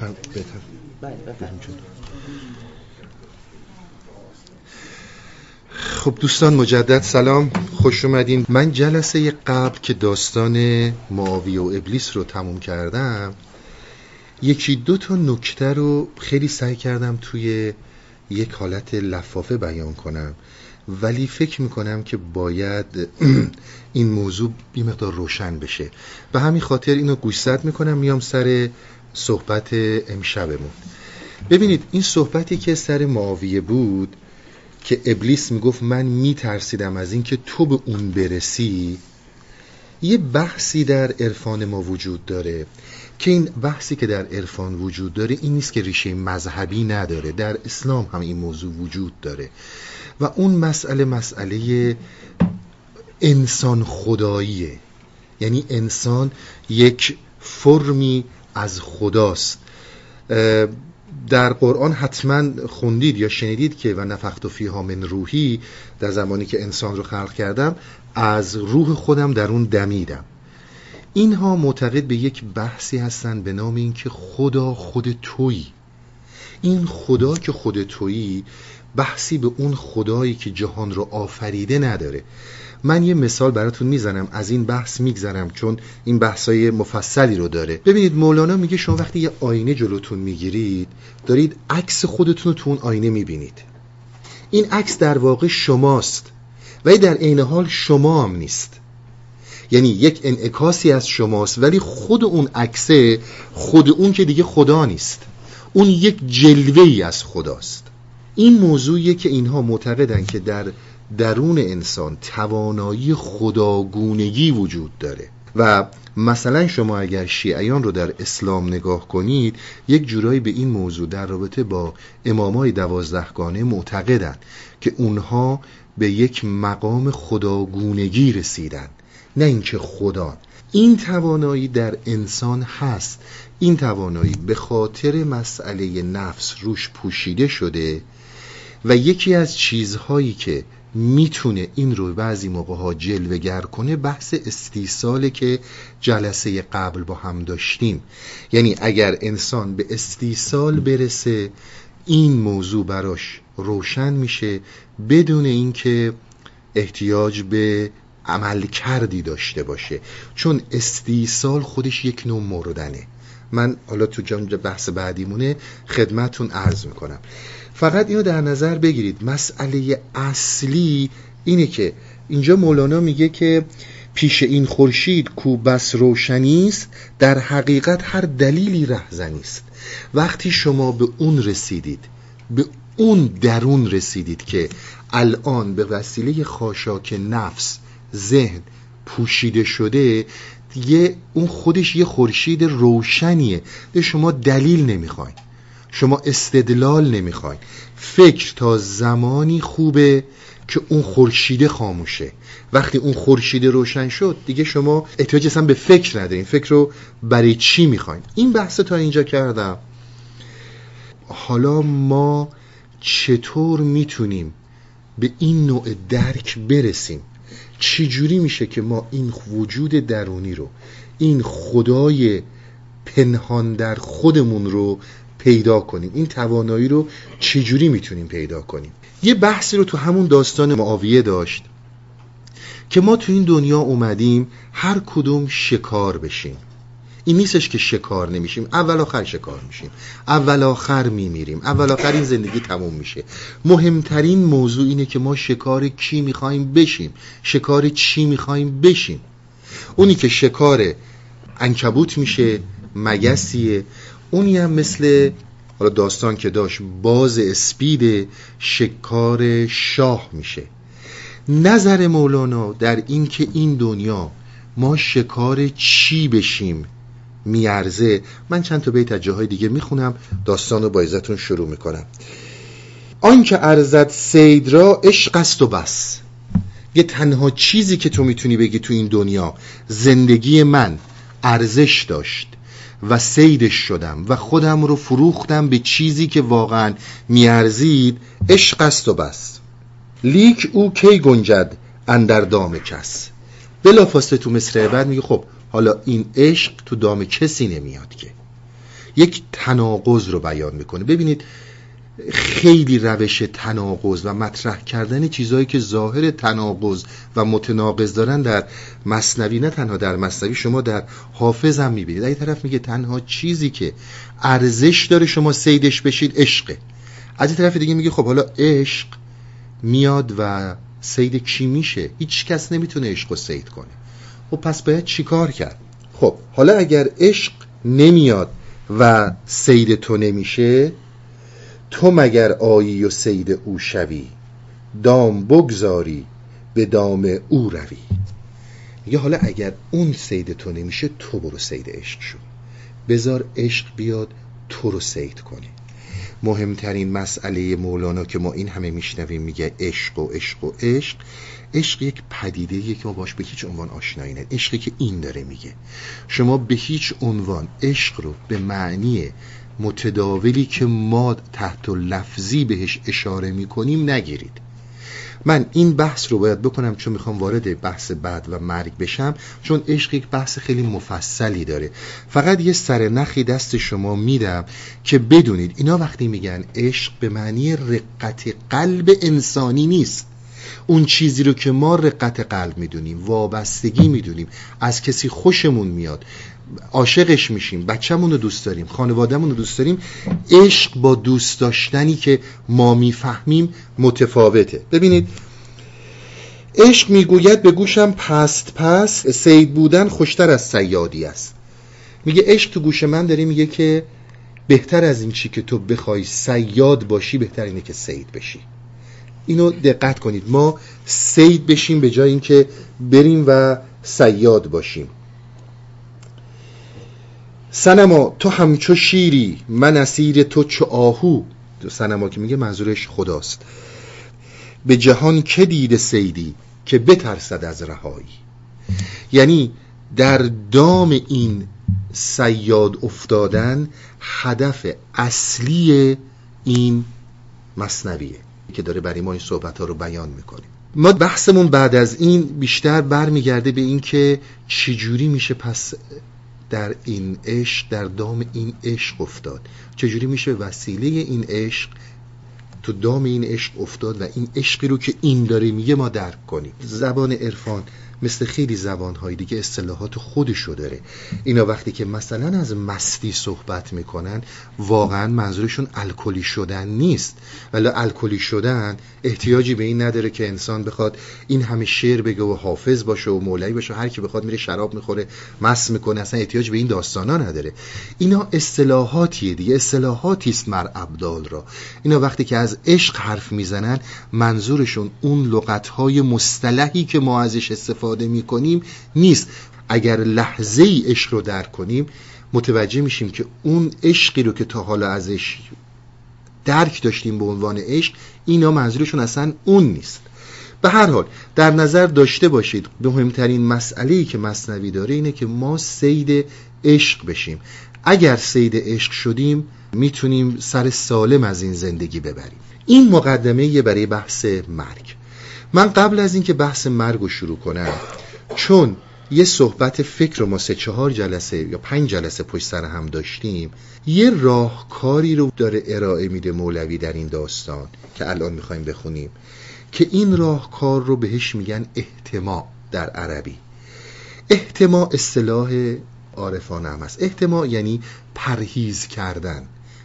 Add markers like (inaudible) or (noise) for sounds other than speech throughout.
بله خب دوستان مجدد سلام. خوش اومدین. من جلسه قبل که داستان معاویه و ابلیس رو تموم کردم یکی دو تا نکته رو خیلی سعی کردم توی یک حالت لفافه بیان کنم. ولی فکر می‌کنم که باید (clears throat) این موضوع بی مقدار روشن بشه. به همین خاطر اینو گوشزد می‌کنم میام سر صحبت امشبمون. ببینید این صحبتی که سر معاویه بود که ابلیس می‌گفت من میترسیدم از اینکه تو به اون برسی یه بحثی در عرفان ما وجود داره. که این بحثی که در عرفان وجود داره این نیست که ریشه مذهبی نداره. در اسلام هم این موضوع وجود داره. و اون مسئله مسئله انسان خداییه. یعنی انسان یک فرمی از خداست. در قرآن حتما خوندید یا شنیدید که و نفخت فیها من روحی در زمانی که انسان رو خلق کردم از روح خودم در اون دمیدم. اینها معتقد به یک بحثی هستند به نام اینکه خدا خود تویی. این خدا که خود تویی بحثی به اون خدایی که جهان رو آفریده نداره. من یه مثال براتون می‌زنم از این بحث میگذرم چون این بحثای مفصلی رو داره. ببینید مولانا میگه شما وقتی یه آینه جلوتون می‌گیرید دارید عکس خودتون رو تو اون آینه می‌بینید. این عکس در واقع شماست ولی در عین حال شما هم نیست. یعنی یک انعکاسی از شماست ولی خود اون عکسه خود اون که دیگه خدا نیست. اون یک جلوه ای از خداست. این موضوعیه که اینها معتقدن که در درون انسان توانایی خداگونگی وجود داره. و مثلا شما اگر شیعیان رو در اسلام نگاه کنید یک جورایی به این موضوع در رابطه با امامای دوازدهگانه معتقدند که اونها به یک مقام خداگونگی رسیدن نه اینکه خدا این توانایی در انسان هست. این توانایی به خاطر مسئله نفس روش پوشیده شده و یکی از چیزهایی که می‌تونه این رو بعضی موقع ها جلوگر کنه بحث استیصاله که جلسه قبل با هم داشتیم. یعنی اگر انسان به استیصال برسه این موضوع براش روشن میشه بدون اینکه احتیاج به عمل کردی داشته باشه. چون استیصال خودش یک نوع مردنه من حالا تو جان بحث بعدیمونه خدمتون عرض می‌کنم. فقط اینو در نظر بگیرید. مسئله اصلی اینه که اینجا مولانا میگه که پیش این خورشید کو بس روشنی است در حقیقت هر دلیلی رهزنی است. وقتی شما به اون رسیدید به اون درون رسیدید که الان به وسیله خاشاک نفس ذهن پوشیده شده دیگه اون خودش یه خورشید روشنیه. به شما دلیل نمی‌خواین. شما استدلال نمی‌خواین. فکر تا زمانی خوبه که اون خورشیده خاموشه. وقتی اون خورشیده روشن شد دیگه شما احتیاج اصلا به فکر ندارین. فکر رو برای چی می‌خواین؟ این بحث تا اینجا کردم. حالا ما چطور می‌تونیم به این نوع درک برسیم؟ چجوری میشه که ما این وجود درونی رو این خدای پنهان در خودمون رو پیدا کنیم. این توانایی رو چجوری می‌تونیم پیدا کنیم؟ یه بحثی رو تو همون داستان معاویه داشت که ما تو این دنیا اومدیم هر کدوم شکار بشیم. این نیستش که شکار نمیشیم. اول آخر شکار میشیم. اول آخر میمیریم. اول آخر این زندگی تموم میشه. مهمترین موضوع اینه که ما شکار کی می‌خوایم بشیم. شکار چی می‌خوایم بشیم؟ اونی که شکار انکبوت میشه مگسیه. اونی هم مثل حالا داستان که داشت باز اسپید شکار شاه میشه. نظر مولانا در این که این دنیا ما شکار چی بشیم میارزه. من چند تا بیت از جاهای دیگه می‌خونم داستان رو با ازتون شروع می‌کنم. آنکه ارزد سید را عشق است و بس. یه تنها چیزی که تو می‌تونی بگی تو این دنیا زندگی من ارزش داشت. و سیدش شدم و خودم رو فروختم به چیزی که واقعا میارزید عشق است و بس. لیک او کی گنجد اندر دام کس؟ بلا فاصله تو مصرع بعد میگه خب حالا این عشق تو دام کسی نمیاد که. یک تناقض رو بیان می‌کنه. ببینید خیلی روش تناقض و مطرح کردن چیزهایی که ظاهر تناقض و متناقض دارن در مصنوی نه تنها در مصنوی شما در حافظ هم می‌بینید. این طرف میگه تنها چیزی که ارزش داره شما سیدش بشید عشقه. از این طرف دیگه میگه خب حالا عشق میاد و سید کی میشه؟ هیچ کس نمی‌تونه عشق رو سید کنه. خب پس باید چیکار کرد؟ خب حالا اگر عشق نمیاد و سید تو نمیشه تو مگر آیی و سید او شوی؟ دام بگذاری به دام او روی. میگه حالا اگر اون سید تو نمیشه تو برو سید عشق شو. بذار عشق بیاد تو رو سید کنه. مهمترین مسئله مولانا که ما این همه میشنویم میگه عشق و عشق و عشق. عشق یک پدیده که ما باش به هیچ عنوان آشنایی نداریم. عشقی که این داره میگه. شما به هیچ عنوان عشق رو به معنی متداولی که ما تحت لفظی بهش اشاره می‌کنیم نگیرید. من این بحث رو باید بکنم چون می‌خوام وارد بحث بعد و مرگ بشم چون عشق یک بحث خیلی مفصلی داره. فقط یه سر نخی دست شما میدم که بدونید اینا وقتی میگن عشق به معنی رقت قلب انسانی نیست. اون چیزی رو که ما رقت قلب می‌دونیم وابستگی می‌دونیم از کسی خوشمون میاد. عاشقش میشیم بچه‌مون رو دوست داریم خانوادهمون رو دوست داریم عشق با دوست داشتنی که ما می‌فهمیم متفاوته. ببینید عشق می‌گوید به گوشم پست پست سید بودن خوشتر از سیادی است. میگه عشق تو گوش من داره میگه که بهتر از این چی که تو بخوای سیاد باشی بهتر اینه که سید بشی. اینو دقت کنید. ما سید بشیم به جای اینکه بریم و سیاد باشیم. سنما تو همچو شیری من اسیر تو چو آهو. سنما که میگه منظورش خداست. به جهان که دیده سیدی که بترسد از رهایی. یعنی در دام این سیاد افتادن هدف اصلی این مصنویه که داره برای ما این صحبت ها رو بیان می‌کنه. ما بحثمون بعد از این بیشتر برمیگرده به این که چجوری میشه پس در این عشق در دام این عشق افتاد. چجوری میشه وسیله این عشق تو دام این عشق افتاد و این عشقی رو که این داره میگه ما درک کنیم؟ زبان عرفان مثل خیلی زبانهای دیگه اصطلاحات خودشو داره. اینا وقتی که مثلا از مستی صحبت می‌کنن واقعا منظورشون الکلی شدن نیست. ولی الکلی شدن احتیاجی به این نداره که انسان بخواد این همه شعر بگه و حافظ باشه و مولوی باشه. هر کی بخواد میره شراب می‌خوره مست می‌کنه اصلا احتیاج به این داستانا نداره. اینا اصطلاحاتیه دیگه. اصطلاحاتی است مر ابدال را. اینا وقتی که از عشق حرف می‌زنن منظورشون اون لغتهای مصطلحی که ما ازش استفاده استفاده می کنیم نیست. اگر لحظه ای عشق رو درک کنیم متوجه میشیم که اون عشقی رو که تا حالا ازش درک داشتیم به عنوان عشق اینا منظورشون اصلا اون نیست. به هر حال در نظر داشته باشید مهمترین مسئله ای که مصنوی داره اینه که ما سید عشق بشیم. اگر سید عشق شدیم می‌تونیم سر سالم از این زندگی ببریم. این مقدمه برای بحث مرگ. من قبل از اینکه بحث مرگ رو شروع کنم چون یه صحبت فکر رو ما سه چهار جلسه یا پنج جلسه پشت سر هم داشتیم یه راهکاری رو داره ارائه میده مولوی در این داستان که الان می‌خوایم بخونیم که این راهکار رو بهش میگن احتما در عربی. احتما اصطلاح عارفانه هم است احتما یعنی پرهیز کردن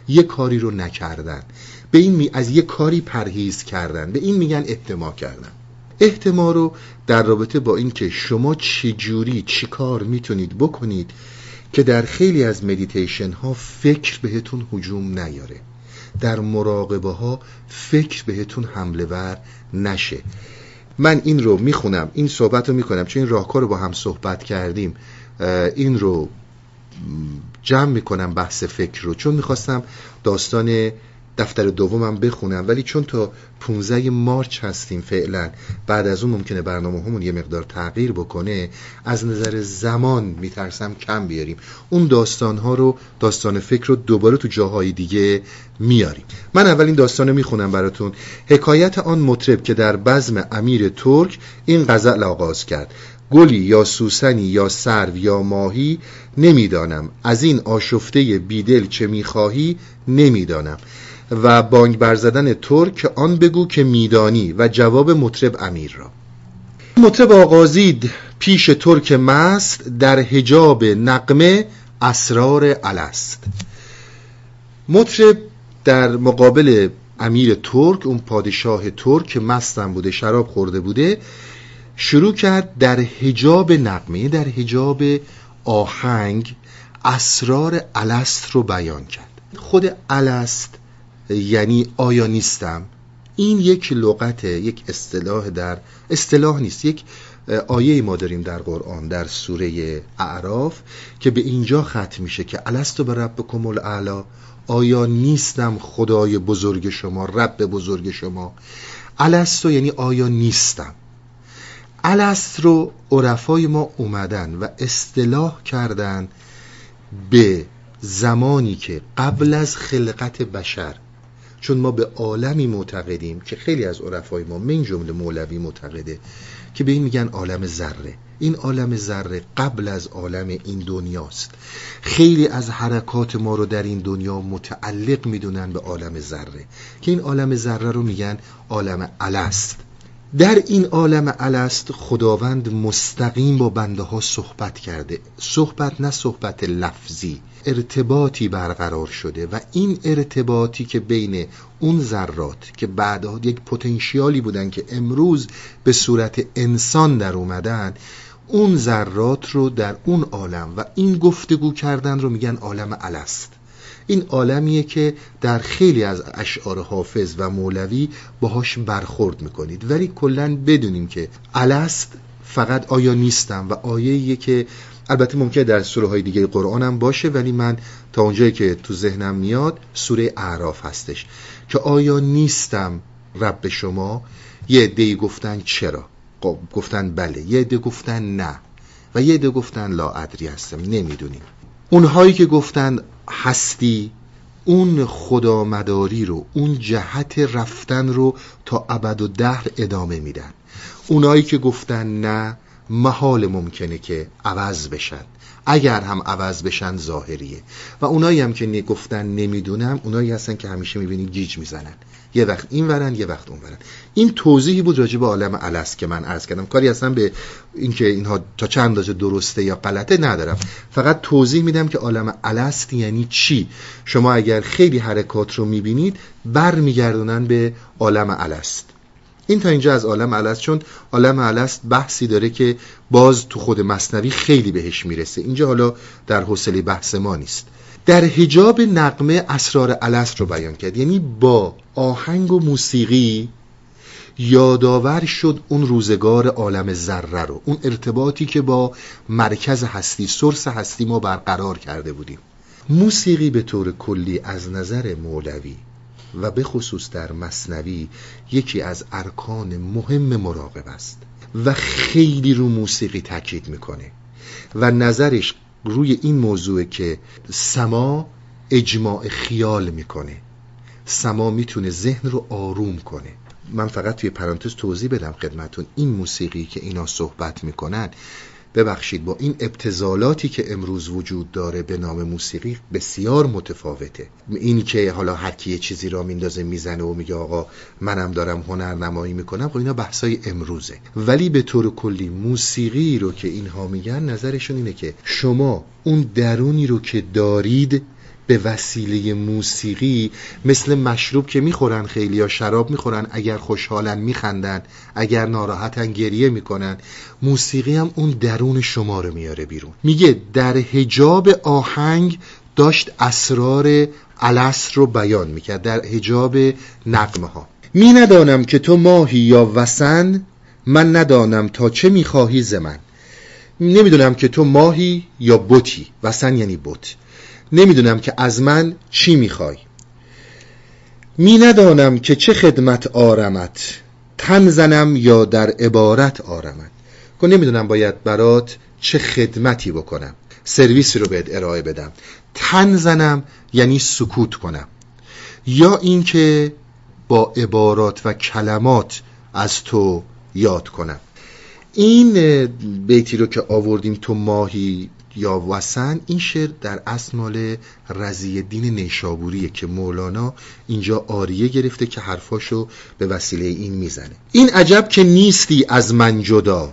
یه کاری رو نکردن. به این می... از یه کاری پرهیز کردن. به این میگن احتما کردن. احتما رو در رابطه با اینکه شما چجوری چی کار می‌تونید بکنید که در خیلی از مدیتیشن ها فکر بهتون حجوم نیاره. در مراقبه ها فکر بهتون حمله ور نشه. من این رو می‌خونم این صحبت رو می‌کنم چون این راهکار رو با هم صحبت کردیم این رو جمع می‌کنم بحث فکر رو. چون می‌خواستم داستان دفتر دومم بخونم. ولی چون تا 15 مارچ هستیم فعلا بعد از اون ممکنه برنامه همون یه مقدار تغییر بکنه از نظر زمان میترسم کم بیاریم. اون داستان ها رو داستان فکر رو دوباره تو جاهای دیگه میاریم. من اولین داستان رو می‌خونم براتون. حکایت آن مطرب که در بزم امیر ترک این غزل آغاز کرد. گلی یا سوسنی یا سرو یا ماهی نمی‌دانم. از این آشفته بیدل چه می‌خواهی نمی‌دانم. و بانگ برزدن ترک آن بگو که میدانی و جواب مطرب امیر را. مطرب آغازید پیش ترک مست در حجاب نقمه اسرار الست. مطرب در مقابل امیر ترک اون پادشاه ترک مستم بوده شراب خورده بوده شروع کرد در حجاب نقمه در حجاب آهنگ اسرار الست رو بیان کرد. خود الست یعنی آیا نیستم؟ این یک لغت یک اصطلاح در اصطلاح نیست. یک آیه ما داریم در قرآن در سوره اعراف که به اینجا ختم میشه که الستو به رب کمول اعلا آیا نیستم خدای بزرگ شما رب بزرگ شما؟ الستو یعنی آیا نیستم؟ الست رو عرفای ما اومدن و اصطلاح کردن به زمانی که قبل از خلقت بشر چون ما به عالمی معتقدیم که خیلی از عرفای ما من جمله مولوی معتقده که به این میگن عالم ذره. این عالم ذره قبل از عالم این دنیاست. خیلی از حرکات ما رو در این دنیا متعلق می‌دونن به عالم ذره. که این عالم ذره رو میگن عالم الست. در این عالم الست خداوند مستقیم با بنده ها صحبت کرده. صحبت نه صحبت لفظی. ارتباطی برقرار شده و این ارتباطی که بین اون ذرات که بعدها یک پتانسیالی بودن که امروز به صورت انسان در اومدن اون ذرات رو در اون عالم و این گفتگو کردن رو میگن عالم الست. این عالمیه که در خیلی از اشعار حافظ و مولوی باهاش برخورد می‌کنید. ولی کلا بدونیم که الست فقط آیا نیستم و آیه که البته ممکنه در سوره های دیگه قرآن هم باشه ولی من تا اونجایی که تو ذهنم میاد سوره اعراف هستش که آیا نیستم رب شما؟ یه عده گفتن چرا؟ خب، گفتن بله یه عده گفتن نه و یه عده گفتن لا ادری هستم نمی‌دونیم. اونهایی که گفتن هستی اون خدامداری رو اون جهت رفتن رو تا ابد و دهر ادامه میدن. اونایی که گفتن نه محال ممکنه که عوض بشن. اگر هم عوض بشن ظاهریه. و اونایی هم که گفتن نمی‌دونم اونایی هستن که همیشه می‌بینی گیج می‌زنن. یه وقت این ورن یه وقت اون ورن. این توضیحی بود راجع به عالم الست که من عرض کردم. کاری اصلا به اینکه اینها تا چند درجه درسته یا غلطه ندارم. فقط توضیح میدم که عالم الست یعنی چی. شما اگر خیلی حرکات رو می‌بینید برمیگردونن به عالم الست. این تا اینجا از عالم الست چون عالم الست بحثی داره که باز تو خود مصنوی خیلی بهش می‌رسه. اینجا حالا در حوصله بحث ما نیست. در حجاب نقمه اسرار الست رو بیان کرد. یعنی با آهنگ و موسیقی یادآور شد اون روزگار عالم ذره رو. اون ارتباطی که با مرکز هستی سرس هستی ما برقرار کرده بودیم. موسیقی به طور کلی از نظر مولوی و به خصوص در مصنوی یکی از ارکان مهم مراقب است و خیلی رو موسیقی تاکید می‌کنه و نظرش روی این موضوع که سما اجماع خیال می‌کنه. سما می‌تونه ذهن رو آروم کنه. من فقط توی پرانتز توضیح بدم خدمتون این موسیقی که اینا صحبت می‌کنن ببخشید با این ابتزالاتی که امروز وجود داره به نام موسیقی بسیار متفاوته. این که حالا هر کی چیزی را میندازه می‌زنه و میگه آقا منم دارم هنر نمایی می‌کنم خب اینا بحثای امروزه. ولی به طور کلی موسیقی رو که اینها میگن نظرشون اینه که شما اون درونی رو که دارید به وسیله موسیقی مثل مشروب که می‌خورن خیلی یا شراب می‌خورن اگر خوشحالن میخندن اگر ناراحتن گریه می‌کنن. موسیقی هم اون درون شما رو میاره بیرون. میگه در هجاب آهنگ داشت اسرار الست رو بیان می‌کرد در هجاب نقمه ها می ندانم که تو ماهی یا وسن من ندانم تا چه می‌خواهی ز من. نمی‌دونم که تو ماهی یا بوتی وسن یعنی بوت نمی‌دونم که از من چی می‌خوای. می ندانم که چه خدمت آرمت. تن زنم یا در عبارت آرمت. که نمی‌دونم باید برات چه خدمتی بکنم. سرویسی رو بهت ارائه بدم. تن زنم یعنی سکوت کنم. یا اینکه با عبارات و کلمات از تو یاد کنم. این بیتی رو که آوردیم تو ماهی یا وسن این شعر در اصل مال رضی دین نیشابوریه که مولانا اینجا آریه گرفته که حرفاشو به وسیله این می‌زنه. این عجب که نیستی از من جدا.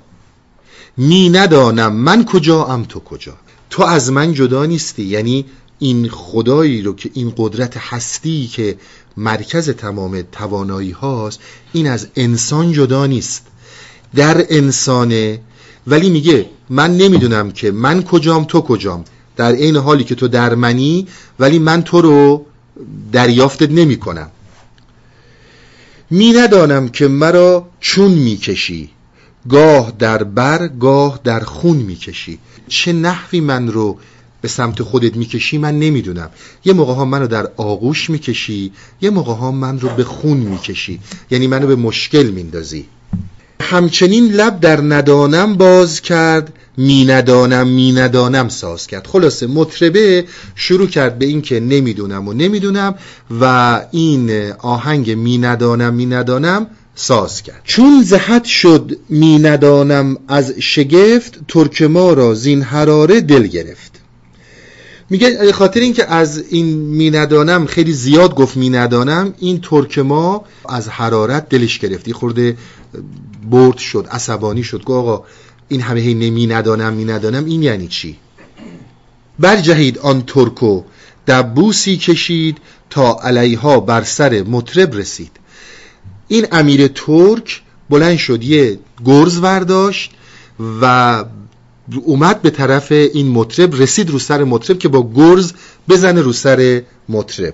می ندانم من کجا ام تو کجا. تو از من جدا نیستی. یعنی این خدایی رو که این قدرت هستی که مرکز تمام توانایی هاست این از انسان جدا نیست. در انسانه ولی میگه من نمی‌دونم که من کجام تو کجام؟ در این حالی که تو در منی ولی من تو رو دریافتت نمی کنم می ندانم که مرا چون می‌کشی. گاه در بر گاه در خون می‌کشی. چه نحوی من رو به سمت خودت می‌کشی من نمی‌دونم. یه موقع ها منو در آغوش می‌کشی یه موقع ها من رو به خون می‌کشی. یعنی منو به مشکل میندازی. همچنین لب در ندانم باز کرد می ندانم می ندانم ساز کرد. خلاصه مطربه شروع کرد به این که نمی‌دونم و نمی‌دونم و این آهنگ می ندانم می ندانم ساز کرد. چون زهد شد می ندانم از شگفت ترک ما را زین حراره دل گرفت. میگه خاطر اینکه از این می ندانم خیلی زیاد گفت می ندانم این ترک ما از حرارت دلش گرفتی خورده برد شد عصبانی شد گو آقا این همه هی نمی ندانم می ندانم این یعنی چی؟ برجهید آن ترکو دبوسی کشید تا علیها بر سر مطرب رسید. این امیر ترک بلند شد یه گرز ورداشت و اومد به طرف این مطرب رسید رو سر مطرب که با گرز بزنه رو سر مطرب.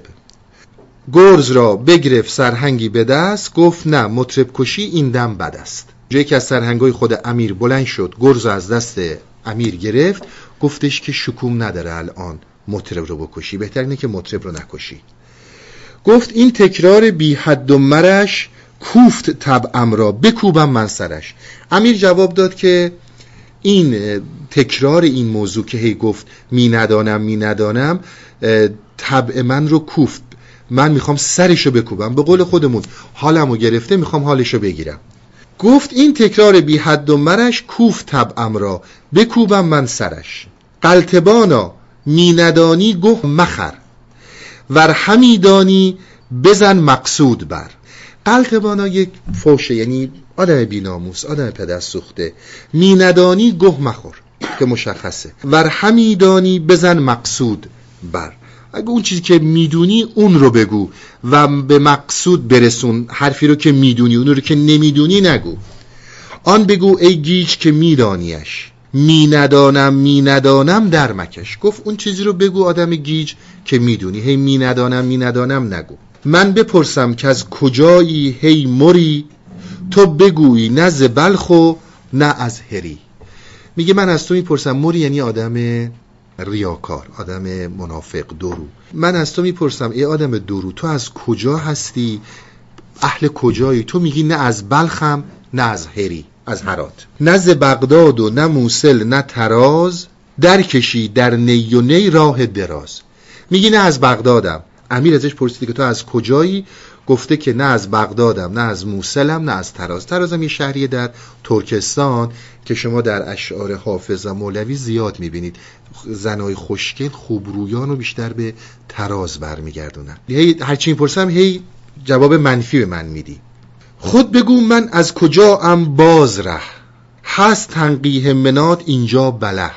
گرز را بگرفت سرهنگی به دست گفت نه مطرب کشی این دم بد است. یکی از سرهنگای خود امیر بلند شد گرز از دست امیر گرفت گفتش که شکوم نداره الان مطرب رو بکشی بهتر اینه که مطرب رو نکشی. گفت این تکرار بی حد و مرش کوفت طبعم را بکوبم من سرش. امیر جواب داد که این تکرار این موضوع که هی گفت می ندانم می ندانم طبع من رو کوفت. من می‌خوام سرشو بکوبم. به قول خودمون حالمو گرفته می‌خوام حالشو بگیرم. گفت این تکرار بی حد و مرش کوف طبعم را. بکوبم من سرش. قلتبانا می ندانی گه مخر. ور همی دانی بزن مقصود بر. قلتبانا یک فوشه یعنی آدم بیناموس آدم پدر سوخته. می ندانی گه مخور که مشخصه. ور همی دانی بزن مقصود بر. اگه اون چیزی که می‌دونی اون رو بگو و به مقصود برسون. حرفی رو که می‌دونی اون رو که نمی‌دونی نگو. آن بگو ای گیج که میدانیش. می ندانم می ندانم در مکش. گفت اون چیزی رو بگو آدم گیج که می‌دونی. هی می ندانم می ندانم نگو. من بپرسم که از کجایی هی مری تو بگویی نه ز بلخ نه از هری. میگه من از تو می‌پرسم مری یعنی آدم ریاکار آدم منافق درو من از تو می‌پرسم ای آدم درو تو از کجا هستی؟ اهل کجایی؟ تو میگی نه از بلخم نه از هری از هرات. نه ز بغداد و نه موسل نه تراز درکشی در نی و نی راه دراز. میگی نه از بغدادم. امیر ازش پرسیدی که تو از کجایی؟ گفته که نه از بغدادم نه از موسلم نه از تراز ترازم یه شهریه در ترکستان که شما در اشعار حافظ و مولوی زیاد می‌بینید. زنای خوشگل خوبرویان رو بیشتر به تراز برمیگردونن. هی هرچی می‌پرسم هی جواب منفی به من میدی. خود بگو من از کجا ام باز ره؟ هست تنقیه منات اینجا بله.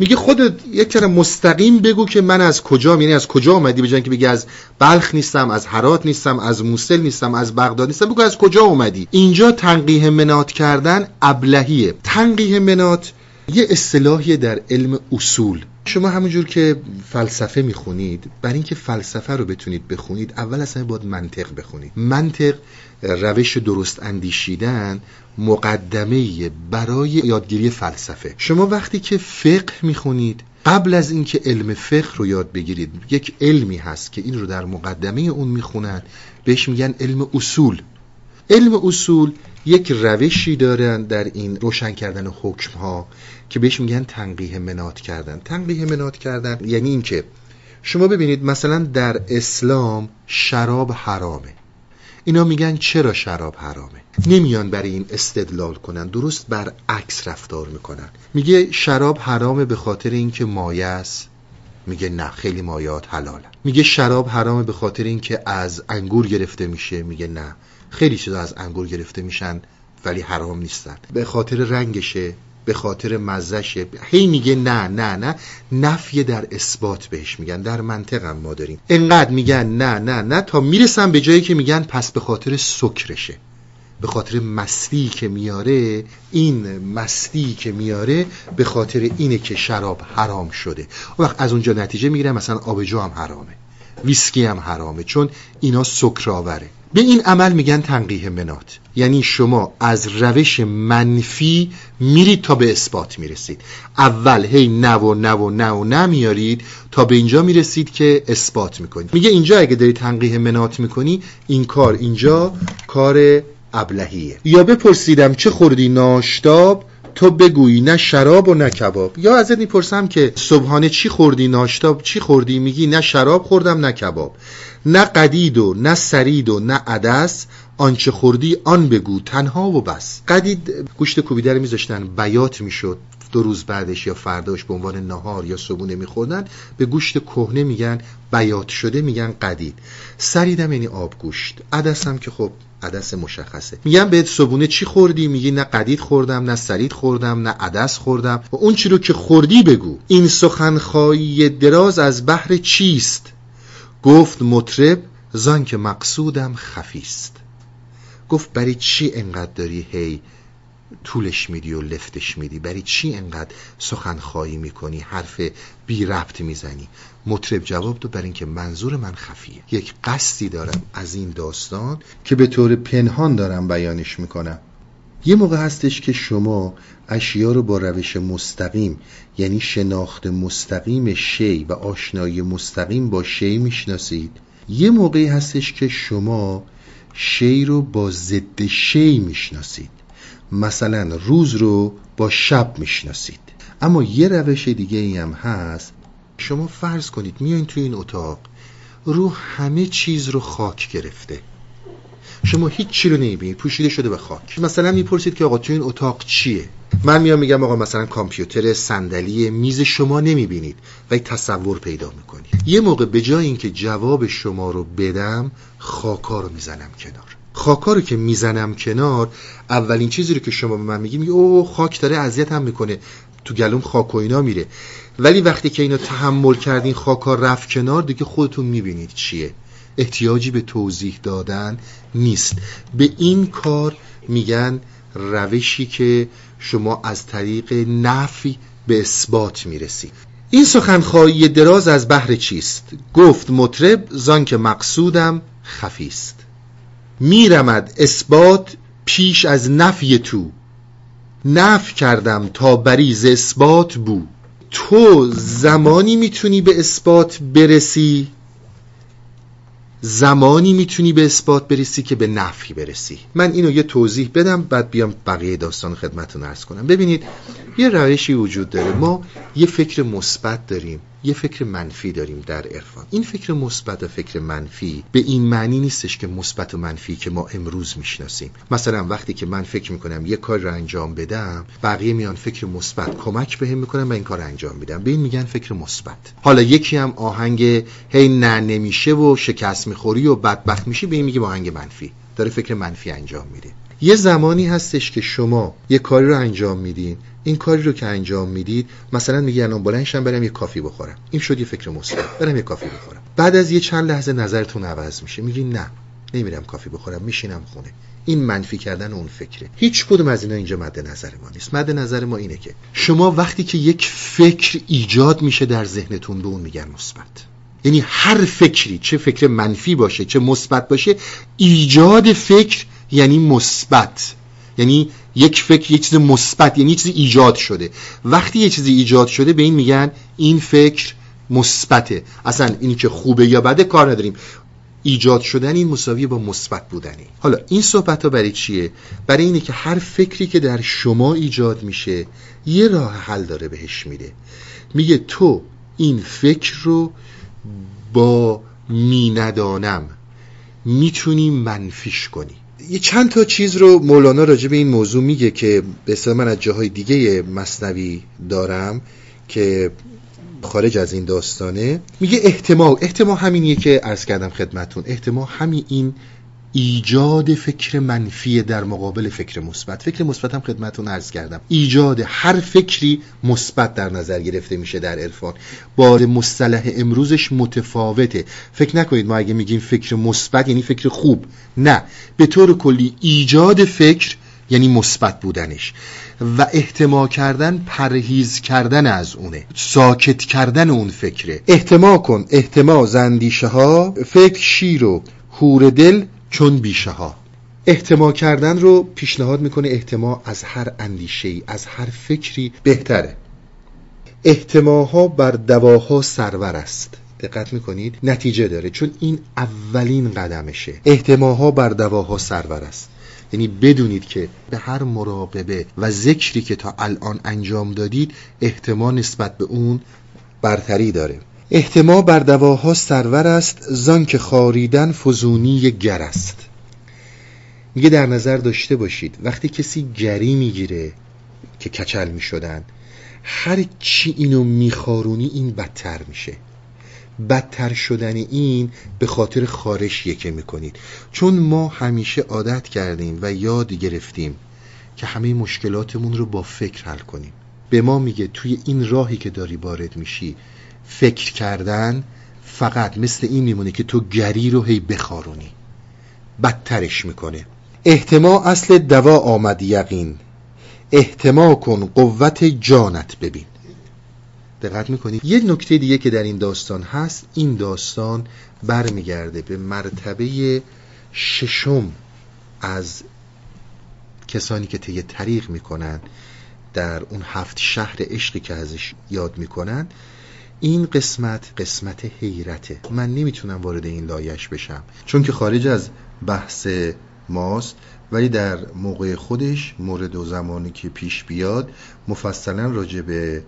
میگه خودت یک کره مستقیم بگو که من از کجا یعنی از کجا اومدی بجن که بگی از بلخ نیستم از هرات نیستم از موسل نیستم از بغداد نیستم. بگو از کجا اومدی. اینجا تنقیه منات کردن ابلهیه. تنقیه منات یه اصطلاحی در علم اصول. شما همونجور که فلسفه می‌خونید برای اینکه فلسفه رو بتونید بخونید اول اصلا باید منطق بخونید. منطق روش درست اندیشیدن مقدمه برای یادگیری فلسفه. شما وقتی که فقه می‌خونید قبل از اینکه علم فقه رو یاد بگیرید یک علمی هست که این رو در مقدمه اون می‌خونن بهش میگن علم اصول. علم اصول یک روشی دارن در این روشن کردن حکم ها که بهش میگن تنقیه منات کردن. تنقیه منات کردن یعنی اینکه شما ببینید مثلا در اسلام شراب حرامه. اینا میگن چرا شراب حرامه؟ نمیان برای این استدلال کنن درست برعکس رفتار می‌کنن. میگه شراب حرامه به خاطر اینکه مایه است. میگه نه خیلی مایات حلاله. میگه شراب حرامه به خاطر اینکه از انگور گرفته میشه. میگه نه خیلی چیزا از انگور گرفته میشن ولی حرام نیستن. به خاطر رنگشه. به خاطر مزشه هی میگه نه نه نه. نفی در اثبات بهش میگن. در منطق ما داریم. انقدر میگن نه نه نه تا می‌رسن به جایی که میگن پس به خاطر سکرشه. به خاطر مستی که میاره این مستی که میاره به خاطر اینه که شراب حرام شده. و وقت از اونجا نتیجه می‌گیره مثلا آبجو هم حرامه. ویسکی هم حرامه چون اینا سکرآوره. به این عمل میگن تنقیه منات. یعنی شما از روش منفی میرید تا به اثبات می‌رسید. اول هی نه و نه و نه و تا به اینجا می‌رسید که اثبات می‌کنید. میگه اینجا اگه داری تنقیه منات می‌کنی این کار اینجا کار ابلهیه. یا بپرسیدم چه خوردی ناشتاب؟ تو بگویی نه شراب و نه کباب. یا ازت می‌پرسم که صبحانه چی خوردی ناشتاب؟ چی خوردی؟ میگی نه شراب خوردم نه کباب. نه قدید و نه سرید و نه عدس آنچه خوردی آن بگو تنها و بس. قدید گوشت کوبیده رو میذاشتن بیات می‌شد. دو روز بعدش یا فرداش به عنوان نهار یا صبونه میخوردن به گوشت کهنه میگن بیات شده میگن قدید. سریدم یعنی آب گوشت. عدس هم که خب عدس مشخصه. میگم بهت صبونه چی خوردی؟ میگی نه قدید خوردم نه سرید خوردم نه عدس خوردم. و اون چی رو که خوردی بگو. این سخنخواهی دراز از بحر چیست؟ گفت مطرب زان که مقصودم خفیست. گفت برای چی انقدر داری هی طولش میدی و لفتش میدی؟ برای چی انقدر سخنخواهی می‌کنی حرف بی ربط می‌زنی؟ مطرب جواب دو برای اینکه منظور من خفیه. یک قصدی دارم از این داستان که به طور پنهان دارم بیانش می‌کنم. یه موقع هستش که شما اشیا رو با روش مستقیم یعنی شناخت مستقیم شی و آشنایی مستقیم با شی می‌شناسید. یه موقعی هستش که شما شی رو با ضد شی می‌شناسید. مثلا روز رو با شب می‌شناسید. اما یه روش دیگه ای هم هست. شما فرض کنید میایین توی این اتاق رو همه چیز رو خاک گرفته. شما هیچ چی رو نمی‌بینید. پوشیده شده به خاک. مثلا می‌پرسید که آقا توی این اتاق چیه؟ من میام میگم آقا مثلا کامپیوتر صندلی میز شما نمی‌بینید. و تصور پیدا می‌کنید. یه موقع به جای اینکه جواب شما رو بدم خاکا رو می‌زنم کنار. خاکا رو که می‌زنم کنار اولین چیزی رو که شما به من میگی میگی او خاک داره اذیت هم می‌کنه. تو گلوم خاک و اینا میره. ولی وقتی که اینو تحمل کردین خاکا رفت کنار دیگه خودتون می‌بینید چیه. احتیاجی به توضیح دادن نیست. به این کار میگن روشی که شما از طریق نفی به اثبات می‌رسید این سخنخواهی دراز از بحر چیست؟ گفت مطرب زان که مقصودم خفیست. میرمد اثبات پیش از نفی تو. نف کردم تا بریز اثبات بو. تو زمانی می‌تونی به اثبات برسی؟ زمانی می‌تونی به اثبات برسی که به نفی برسی. من اینو یه توضیح بدم بعد بیام بقیه داستان خدمتتون ارز کنم. ببینید یه روشی وجود داره. ما یه فکر مثبت داریم. یه فکر منفی داریم در عرفان. این فکر مثبت و فکر منفی به این معنی نیستش که مثبت و منفی که ما امروز می‌شناسیم. مثلا وقتی که من فکر می‌کنم یه کار رو انجام بدم بقیه میان فکر مثبت کمک بهم می‌کنن من این کار انجام میدم. به این میگن فکر مثبت. حالا یکی هم آهنگ هی نه نمیشه و شکست می‌خوری و بدبخت میشی به این میگه آهنگ منفی. داره فکر منفی انجام میده. یه زمانی هستش که شما یه کاری رو انجام میدین این کاری رو که انجام می‌دید مثلا میگی الان بلندشم برم یه کافی بخورم. این شد یه فکر مثبت. برم یه کافی بخورم. بعد از یه چند لحظه نظرتون عوض میشه. میگی نه نمیرم کافی بخورم میشینم خونه. این منفی کردن اون فکره. هیچ کدوم از اینا اینجا مد نظر ما نیست. مد نظر ما اینه که شما وقتی که یک فکر ایجاد میشه در ذهنتون به اون میگن مثبت. یعنی هر فکری چه فکر منفی باشه چه مثبت باشه ایجاد فکر یعنی مثبت. یعنی یک فکر یک چیز مثبت یعنی چیزی ایجاد شده. وقتی یه چیزی ایجاد شده به این میگن این فکر مثبته. اصلا اینی که خوبه یا بده کار نداریم. ایجاد شدن این مساویه با مثبت بودنی حالا این صحبت ها برای چیه؟ برای اینه که هر فکری که در شما ایجاد میشه یه راه حل داره بهش میده. میگه تو این فکر رو با می ندانم می‌تونی منفیش کنی. یه چند تا چیز رو مولانا راجع به این موضوع میگه که به من از جاهای دیگه مصنوی دارم که خارج از این داستانه. میگه احتمال احتمال همینیه که عرض کردم خدمتون. احتمال همین این ایجاد فکر منفی در مقابل فکر مثبت. فکر مثبت هم خدمتون عرض کردم. ایجاد هر فکری مثبت در نظر گرفته میشه در عرفان. با مصطلح امروزش متفاوته. فکر نکنید ما اگه میگیم فکر مثبت یعنی فکر خوب. نه. به طور کلی ایجاد فکر یعنی مثبت بودنش. و احتما کردن پرهیز کردن از اونه. ساکت کردن اون فکره. احتما کن. احتما زندیشه ها فکر شیر و دل چون بیشه ها احتما کردن رو پیشنهاد می‌کنه احتما از هر اندیشه از هر فکری بهتره. احتماها بر دواها سرور است. دقت می‌کنید؟ نتیجه داره. چون این اولین قدمشه. احتماها بر دواها سرور است. یعنی بدونید که به هر مراقبه و ذکری که تا الان انجام دادید احتما نسبت به اون برتری داره. احتما بر دواها سرور است زان که خاریدن فزونی گر است. میگه در نظر داشته باشید وقتی کسی گری می‌گیره که کچل می‌شدن هر چی اینو میخارونی این بدتر میشه. بدتر شدن این به خاطر خارش یکه می‌کنید. چون ما همیشه عادت کردیم و یاد گرفتیم که همه مشکلاتمون رو با فکر حل کنیم. به ما میگه توی این راهی که داری وارد میشی فکر کردن فقط مثل این میمونه که تو گری رو هی بخارونی. بدترش می‌کنه. احتما اصل دوا آمد یقین. احتما کن قوت جانت ببین. دقت می‌کنید یه نکته دیگه که در این داستان هست این داستان برمیگرده به مرتبه ششم از کسانی که طی طریق می‌کنن در اون هفت شهر عشقی که ازش یاد می‌کنن. این قسمت قسمت حیرته. من نمی‌تونم وارد این لایش بشم. چون که خارج از بحث ماست ولی در موقع خودش مورد و زمانی که پیش بیاد مفصلا راجع به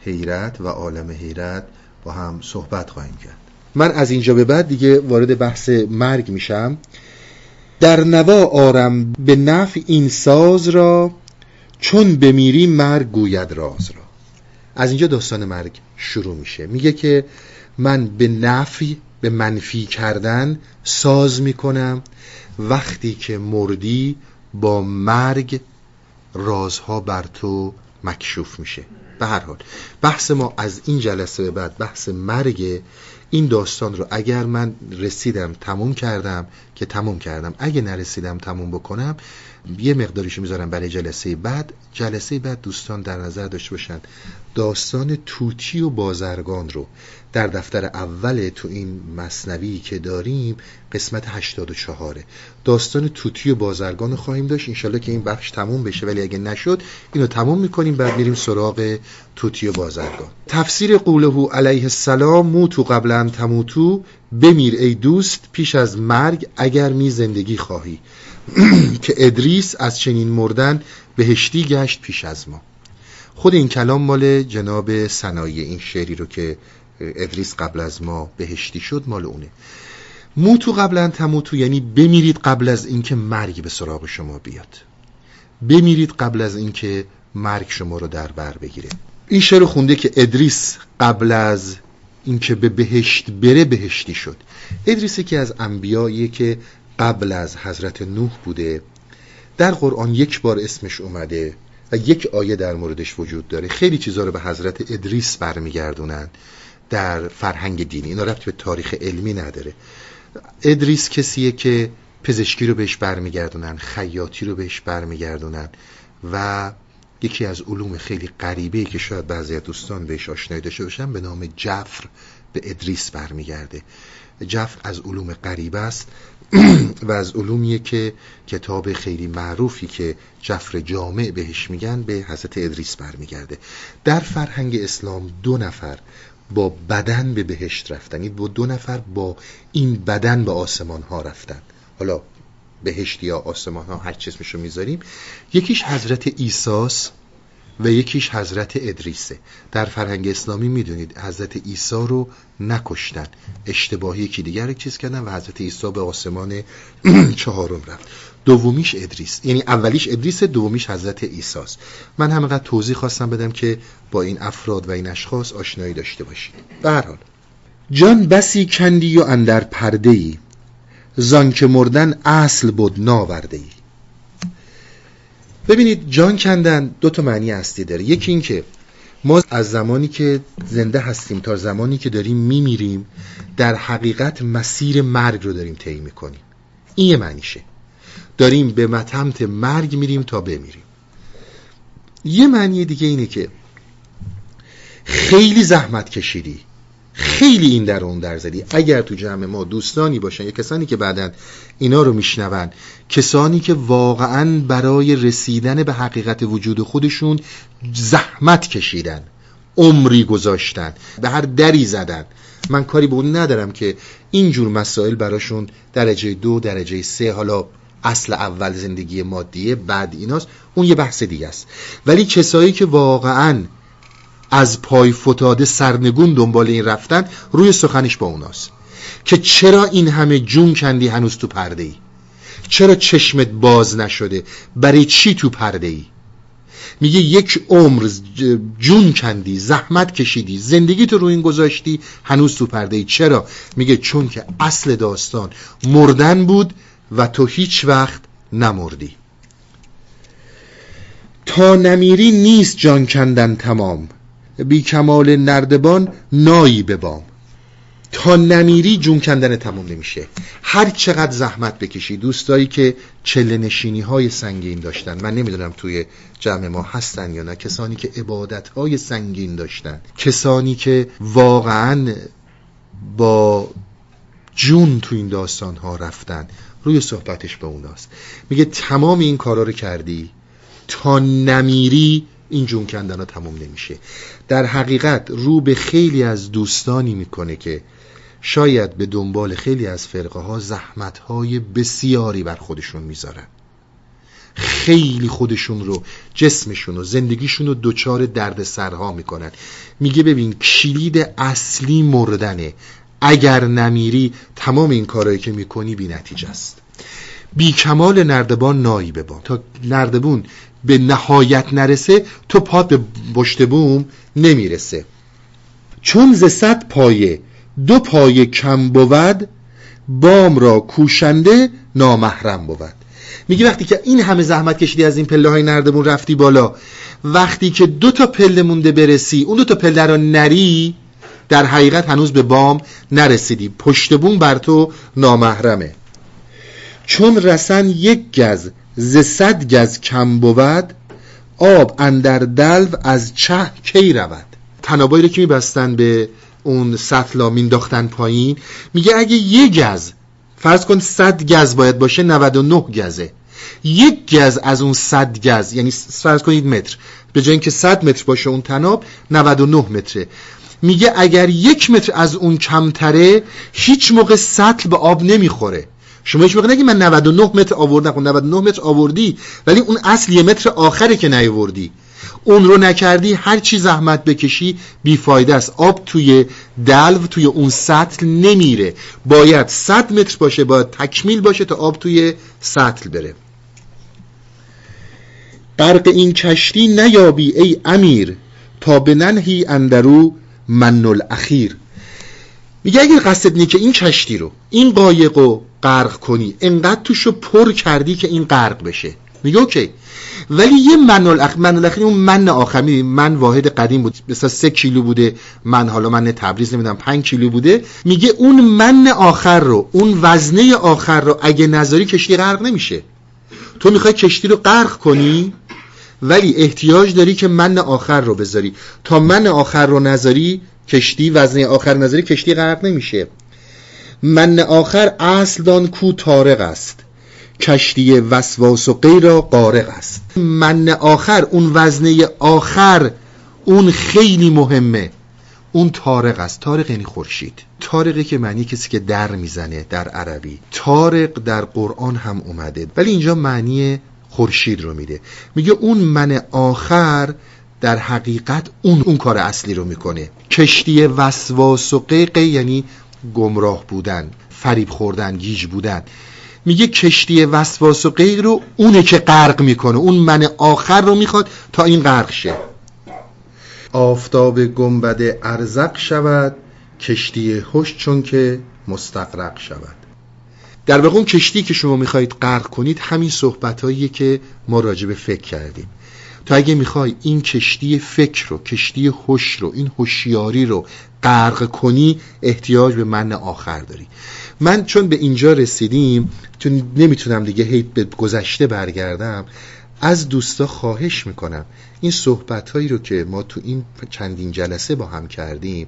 حیرت و عالم حیرت با هم صحبت خواهیم کرد. من از اینجا به بعد دیگه وارد بحث مرگ میشم. در نوا آرم به نفع این ساز را چون بمیری مرگ گوید راز را. از اینجا داستان مرگ شروع میشه. میگه که من به نفی به منفی کردن ساز می‌کنم. وقتی که مردی با مرگ رازها بر تو مکشوف میشه. به هر حال بحث ما از این جلسه به بعد بحث مرگ. این داستان رو اگر من رسیدم تموم کردم که تموم کردم. اگه نرسیدم تموم بکنم یه مقداریشو می‌ذارم برای جلسه بعد. جلسه بعد دوستان در نظر داشته باشن داستان توتی و بازرگان رو در دفتر اول تو این مصنوی که داریم قسمت 84 داستان توتی و بازرگان رو خواهیم داشت. انشالله که این بخش تموم بشه ولی اگه نشد اینو تموم می‌کنیم بعد میریم سراغ توتی و بازرگان. تفسیر قوله علیه السلام موتو قبلا تموتو بمیر ای دوست پیش از مرگ اگر می زندگی خواهی. (clears throat) که ادریس از چنین مردن بهشتی گشت پیش از ما. خود این کلام مال جناب سنایی این شعری رو که ادریس قبل از ما بهشتی شد مال اونه. موتو قبلا تموتو یعنی بمیرید قبل از اینکه مرگ به سراغ شما بیاد. بمیرید قبل از اینکه مرگ شما رو در بر بگیره. این شعر خونده که ادریس قبل از اینکه به بهشت بره بهشتی شد. ادریس که از انبیاییه که قبل از حضرت نوح بوده در قرآن یک بار اسمش اومده و یک آیه در موردش وجود داره. خیلی چیزها رو به حضرت ادریس برمیگردونن در فرهنگ دینی. اینا رفت به تاریخ علمی نداره. ادریس کسیه که پزشکی رو بهش برمیگردونن خیاطی رو بهش برمیگردونن و یکی از علوم خیلی غریبه که شاید بعضی از دوستان بهش آشنایی داشته باشن به نام جفر به ادریس برمیگرده. جفر از علوم غریبه است. و از علومیه که کتاب خیلی معروفی که جفر جامع بهش میگن به حضرت ادریس برمیگرده. در فرهنگ اسلام دو نفر با بدن به بهشت رفتن. این با دو نفر با این بدن به آسمان ها رفتن. حالا بهشت یا آسمان ها هر چیز رو می‌ذاریم. یکیش حضرت ایساس و یکیش حضرت ادریسه. در فرهنگ اسلامی می‌دونید حضرت عیسی رو نکشتن. اشتباهی یکی دیگر چیز کردن و حضرت عیسی به آسمان (clears throat) چهارم رفت. دومیش ادریس. یعنی اولیش ادریس دومیش حضرت عیسی است من همینقدر توضیح خواستم بدم که با این افراد و این اشخاص آشنایی داشته باشید به حال. جان بسی کندی و اندر پرده ای زان که مردن اصل بود ناورده ای ببینید جان کندن دو تا معنی اصلی داره. یکی این که ما از زمانی که زنده هستیم تا زمانی که داریم میمیریم در حقیقت مسیر مرگ رو داریم طی می‌کنیم. این یه معنیشه. داریم به متمت مرگ میریم تا بمیریم. یه معنی دیگه اینه که خیلی زحمت کشیدی. خیلی این در اون در زدی. اگر تو جمع ما دوستانی باشن یا کسانی که بعدا اینا رو میشنون کسانی که واقعا برای رسیدن به حقیقت وجود خودشون زحمت کشیدن عمری گذاشتن به هر دری زدن. من کاری به اون ندارم که اینجور مسائل براشون درجه دو درجه سه حالا اصل اول زندگی مادیه بعد ایناست اون یه بحث دیگه است. ولی کسایی که واقعا از پای فتاده سرنگون دنبال این رفتن روی سخنش با اوناست. که چرا این همه جون کندی هنوز تو پرده ای چرا چشمت باز نشده؟ برای چی تو پرده ای میگه یک عمر جون کندی زحمت کشیدی زندگی تو روی این گذاشتی هنوز تو پرده ای چرا؟ میگه چون که اصل داستان مردن بود و تو هیچ وقت نمردی. تا نمیری نیست جان کندن تمام. بی کمال نردبان نایی ببام تا نمیری جون کندن تموم نمیشه. هر چقدر زحمت بکشی دوستایی که چله نشینی های سنگین داشتن من نمی‌دونم توی جمع ما هستن یا نه کسانی که عبادت های سنگین داشتن کسانی که واقعا با جون تو این داستان ها رفتن. روی صحبتش به اوناست. میگه تمام این کارا رو کردی تا نمیری این جون کندن ها تموم نمیشه. در حقیقت رو به خیلی از دوستانی می‌کنه که شاید به دنبال خیلی از فرقه ها زحمت های بسیاری بر خودشون می‌ذارن. خیلی خودشون رو جسمشون و زندگیشون رو دچار درد سرها می‌کنن. میگه ببین کلید اصلی مردنه. اگر نمیری تمام این کارهایی که می‌کنی بی است. بی کمال نردبان نایی ببان تا نردبون به نهایت نرسه تو پات به بشت بوم نمی‌رسه. چون ز صد پایه دو پایه کم بود بام را کوشنده نامحرم بود. میگه وقتی که این همه زحمت کشیدی از این پله های نردبون رفتی بالا وقتی که دو تا پله مونده برسی اون دو تا پله را نری در حقیقت هنوز به بام نرسیدی. پشت بوم بر تو نامحرمه. چون رسن یک گز ز صد گز کم بود آب اندر دلو از چه کی رود؟ تنابایی رو که میبستن به اون سطلا مینداختن پایین؟ میگه اگه یه گز فرض کن صد گز باید باشه 99 گزه. یک گز از اون صد گز یعنی فرض کنید متر. به جای اینکه 100 متر باشه اون تناب 99 متره. میگه اگر یک متر از اون کمتره هیچ موقع سطل به آب نمی‌خوره. شما هیچ موقع نگی من 99 متر آوردم 99 متر آوردی ولی اون اصل یه متر آخره که نیاوردی. اون رو نکردی هر چی زحمت بکشی بیفایده است. آب توی دلو توی اون سطل نمیره. باید 100 متر باشه باید تکمیل باشه تا آب توی سطل بره. برق این کشتی نیابی ای امیر تا به ننهی اندرو من الاخیر میگه اگر قصد اینه که این کشتی رو این قایق رو غرق کنی انقدر توش رو پر کردی که این غرق بشه. میگه اوکی. ولی یه من الاخ من الاخیر اون من آخر من واحد قدیم بود. مثلا سه کیلو بوده من حالا من تبریز نمی‌دونم پنج کیلو بوده. میگه اون من آخر رو اون وزنه آخر رو اگه نظری کشتی غرق نمیشه. تو می‌خوای کشتی رو غرق کنی ولی احتیاج داری که من آخر رو بذاری. تا من آخر رو نذاری کشتی وزنه آخر نظری کشتی غرق نمیشه. من آخر اصل دان کو تارق است. کشتی وسواس و غیر قارق است. من آخر اون وزنه آخر اون خیلی مهمه. اون تارق است. تارق یعنی خورشید. تارقی که معنی کسی که در می‌زنه در عربی. تارق در قرآن هم اومده. ولی اینجا معنی خورشید رو میده. میگه اون من آخر در حقیقت اون اون کار اصلی رو می‌کنه. کشتی وسواس و قیقه یعنی گمراه بودن فریب خوردن گیج بودن. میگه کشتی وسواس و غیر رو اونه که غرق می‌کنه. اون من آخر رو می‌خواد تا این غرق شه. آفتاب گنبد ارزق شود کشتی هوش چون که مستقرق شود. در واقع اون کشتی که شما می‌خواهید غرق کنید همین صحبت که ما راجع به فکر کردیم. تا اگه می‌خوای این کشتی فکر رو کشتی هوش رو این هوشیاری رو غرق کنی احتیاج به من آخر داری. من چون به اینجا رسیدیم چون نمی‌تونم دیگه هی به گذشته برگردم از دوستا خواهش می‌کنم. این صحبت هایی رو که ما تو این چندین جلسه با هم کردیم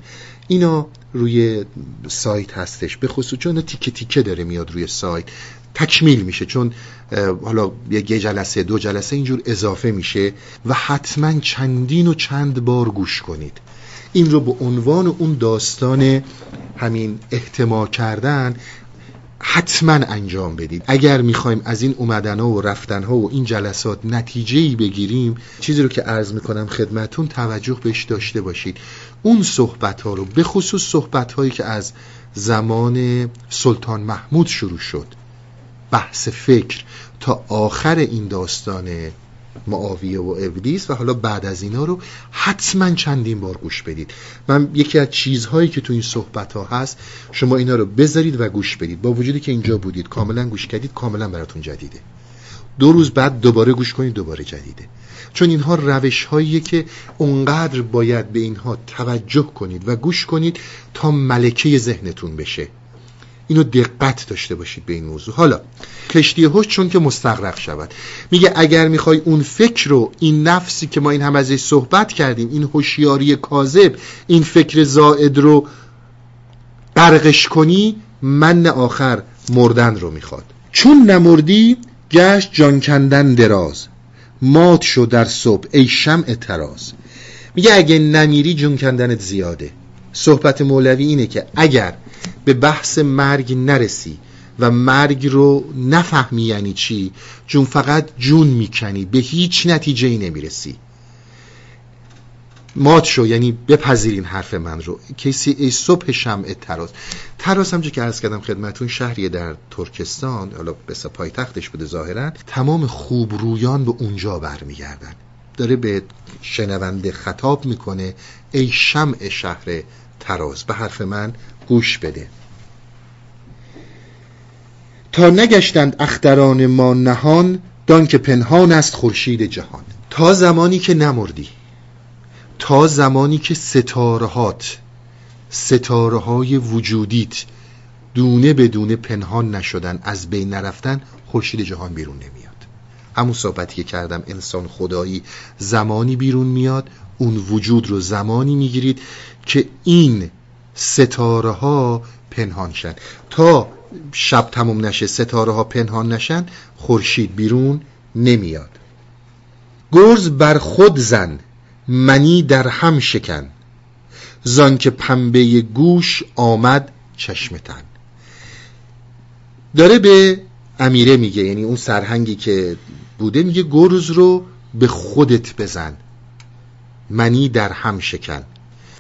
اینا روی سایت هستش. به خصوص چون تیکه تیکه داره میاد روی سایت. تکمیل میشه چون حالا یه جلسه دو جلسه اینجور اضافه میشه و حتما چندین و چند بار گوش کنید. این رو به عنوان اون داستان همین احتما کردن حتما انجام بدید. اگر می‌خوایم از این اومدن ها و رفتن ها و این جلسات نتیجه بگیریم چیزی رو که عرض می‌کنم خدمتون توجه بهش داشته باشید. اون صحبت ها رو به خصوص صحبت هایی که از زمان سلطان محمود شروع شد بحث فکر تا آخر این داستان معاویه و ابلیس و حالا بعد از اینا رو حتما چندین بار گوش بدید. من یکی از چیزهایی که تو این صحبت ها هست شما اینا رو بذارید و گوش بدید. با وجودی که اینجا بودید کاملا گوش کردید کاملا براتون جدیده. دو روز بعد دوباره گوش کنید دوباره جدیده. چون اینها روش که اونقدر باید به اینها توجه کنید و گوش کنید تا ملکه ذهنتون بشه. اینو دقت داشته باشید به این موضوع. حالا کشتی هوش چون که مستغرق شود. میگه اگر می‌خوای اون فکر رو این نفسی که ما این هم ازش صحبت کردیم این هوشیاری کاذب این فکر زائد رو غرقش کنی من آخر مردن رو می‌خواد. چون نمردی گشت جان کندن دراز. مات شو در صبح ای شمع تراز میگه اگه نمیری جون کندنت زیاده. صحبت مولوی اینه که اگر به بحث مرگ نرسی و مرگ رو نفهمی یعنی چی؟ جون فقط جون می‌کنی به هیچ نتیجه ای نمی‌رسی. مات شو یعنی بپذیرین حرف من رو. کسی ای صبح شمع تراز. تراز همچه که عرض کردم خدمتون شهریه در ترکستان حالا بس پایتختش بوده ظاهرا تمام خوب رویان به اونجا برمیگردن. داره به شنونده خطاب می‌کنه ای شمع شهر تراز. به حرف من گوش بده. تا نگشتند اختران ما نهان دان که پنهان است خورشید جهان. تا زمانی که نمردی تا زمانی که ستارهات ستاره های وجودیت دونه به دونه پنهان نشدن از بین نرفتن خورشید جهان بیرون نمیاد. همون صحبتی که کردم انسان خدایی زمانی بیرون میاد اون وجود رو زمانی می‌گیرید که این ستاره ها پنهان شن. تا شب تموم نشه ستاره ها پنهان نشن خورشید بیرون نمیاد. گرز بر خود زن منی در هم شکن. زان که پنبه گوش آمد چشمتن داره به امیره میگه یعنی اون سرهنگی که بوده میگه گرز رو به خودت بزن. منی در هم شکن.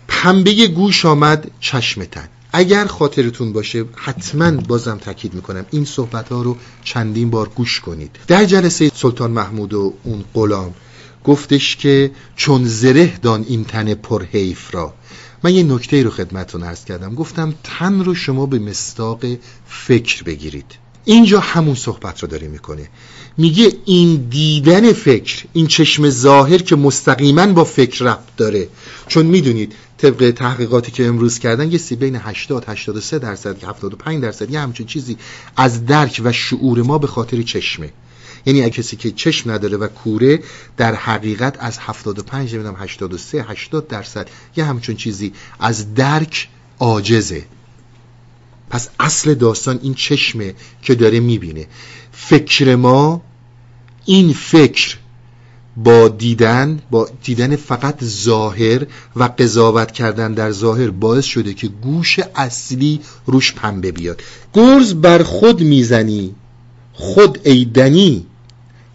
پنبه گوش آمد چشمتن اگر خاطرتون باشه حتما بازم تاکید می‌کنم این صحبت ها رو چندین بار گوش کنید. در جلسه سلطان محمود و اون غلام گفتش که چون زره دان این تن پرحیف را. من یه نکته رو خدمتون ارز کردم. گفتم تن رو شما به مستاق فکر بگیرید. اینجا همون صحبت رو داره می‌کنه. میگه این دیدن فکر این چشم ظاهر که مستقیما با فکر رفت داره. چون می‌دونید طبق تحقیقاتی که امروز کردن یه سی بین 80 83 درصد 75 درصد یه همچین چیزی از درک و شعور ما به خاطر چشمه. یعنی اگه کسی که چشم نداره و کوره در حقیقت از 75 نمی‌دونم 83 80 درصد یه همچون چیزی از درک عاجزه. پس اصل داستان این چشمه که داره می‌بینه. فکر ما این فکر با دیدن با دیدن فقط ظاهر و قضاوت کردن در ظاهر باعث شده که گوش اصلی روش پنبه بیاد. گرز بر خود می‌زنی خود ایدنی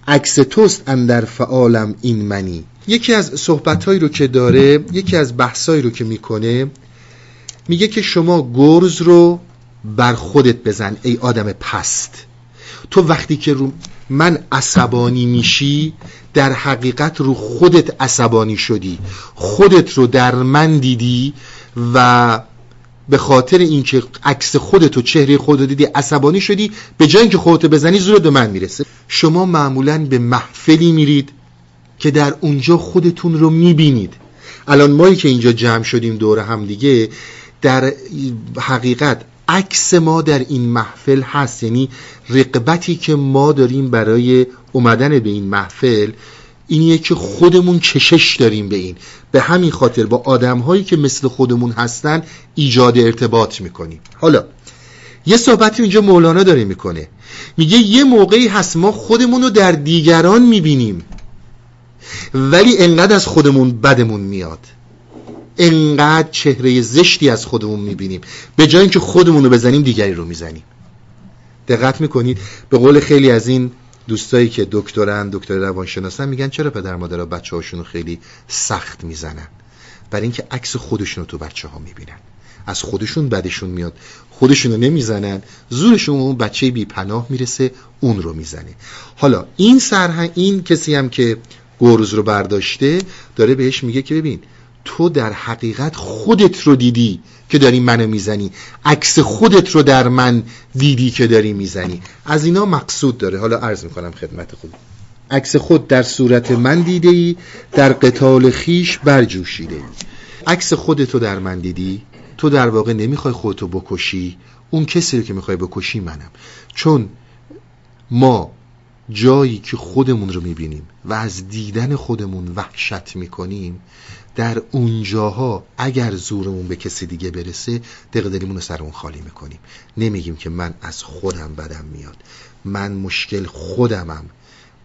عکس توست اندر فعالم این منی. یکی از صحبتهایی رو که داره یکی از بحثایی رو که می‌کنه میگه که شما گرز رو بر خودت بزن ای آدم پست. تو وقتی که رو من عصبانی میشی در حقیقت رو خودت عصبانی شدی. خودت رو در من دیدی و به خاطر اینکه عکس خودت و چهره خودت دیدی عصبانی شدی. به جای اینکه خودت بزنی زور به من می‌رسه. شما معمولا به محفلی میرید که در اونجا خودتون رو می‌بینید. الان مایی که اینجا جمع شدیم دور هم دیگه در حقیقت عکس ما در این محفل هست. یعنی رقبتی که ما داریم برای اومدن به این محفل اینیه که خودمون چشش داریم به این. به همین خاطر با آدم هایی که مثل خودمون هستن ایجاد ارتباط می‌کنیم. حالا یه صحبتی اینجا مولانا داره می‌کنه. میگه یه موقعی هست ما خودمون رو در دیگران می‌بینیم ولی انقدر از خودمون بدمون میاد. انقدر چهره زشتی از خودمون می‌بینیم. به جای اینکه خودمون رو بزنیم دیگری رو می‌زنیم. دقت می‌کنید؟ به قول خیلی از این دوستایی که دکترن دکتر روانشناسن میگن چرا پدر مادرها بچه هاشون خیلی سخت می‌زنن؟ برای اینکه عکس خودشون رو تو بچه ها می‌بینن. از خودشون بدشون میاد. خودشون رو نمی‌زنن. زورشون اون بچه بی پناه می‌رسه اون رو می‌زنه. حالا این سرهنگ این کسی هم که گرز رو برداشته داره بهش میگه که ببین تو در حقیقت خودت رو دیدی که داری منو می‌زنی. عکس خودت رو در من دیدی که داری می‌زنی. از اینا مقصود داره. حالا عرض می‌کنم خدمت خود. عکس خود در صورت من دیده ای در قتال خیش برجوشیده. عکس خودت رو در من دیدی. تو در واقع نمی‌خوای خودتو بکشی. اون کسی رو که می‌خوای بکشی منم. چون ما جایی که خودمون رو می‌بینیم و از دیدن خودمون وحشت می‌کنیم در اونجاها اگر زورمون به کسی دیگه برسه دقدریمون رو سر اون خالی می‌کنیم. نمیگیم که من از خودم بدم میاد. من مشکل خودمم.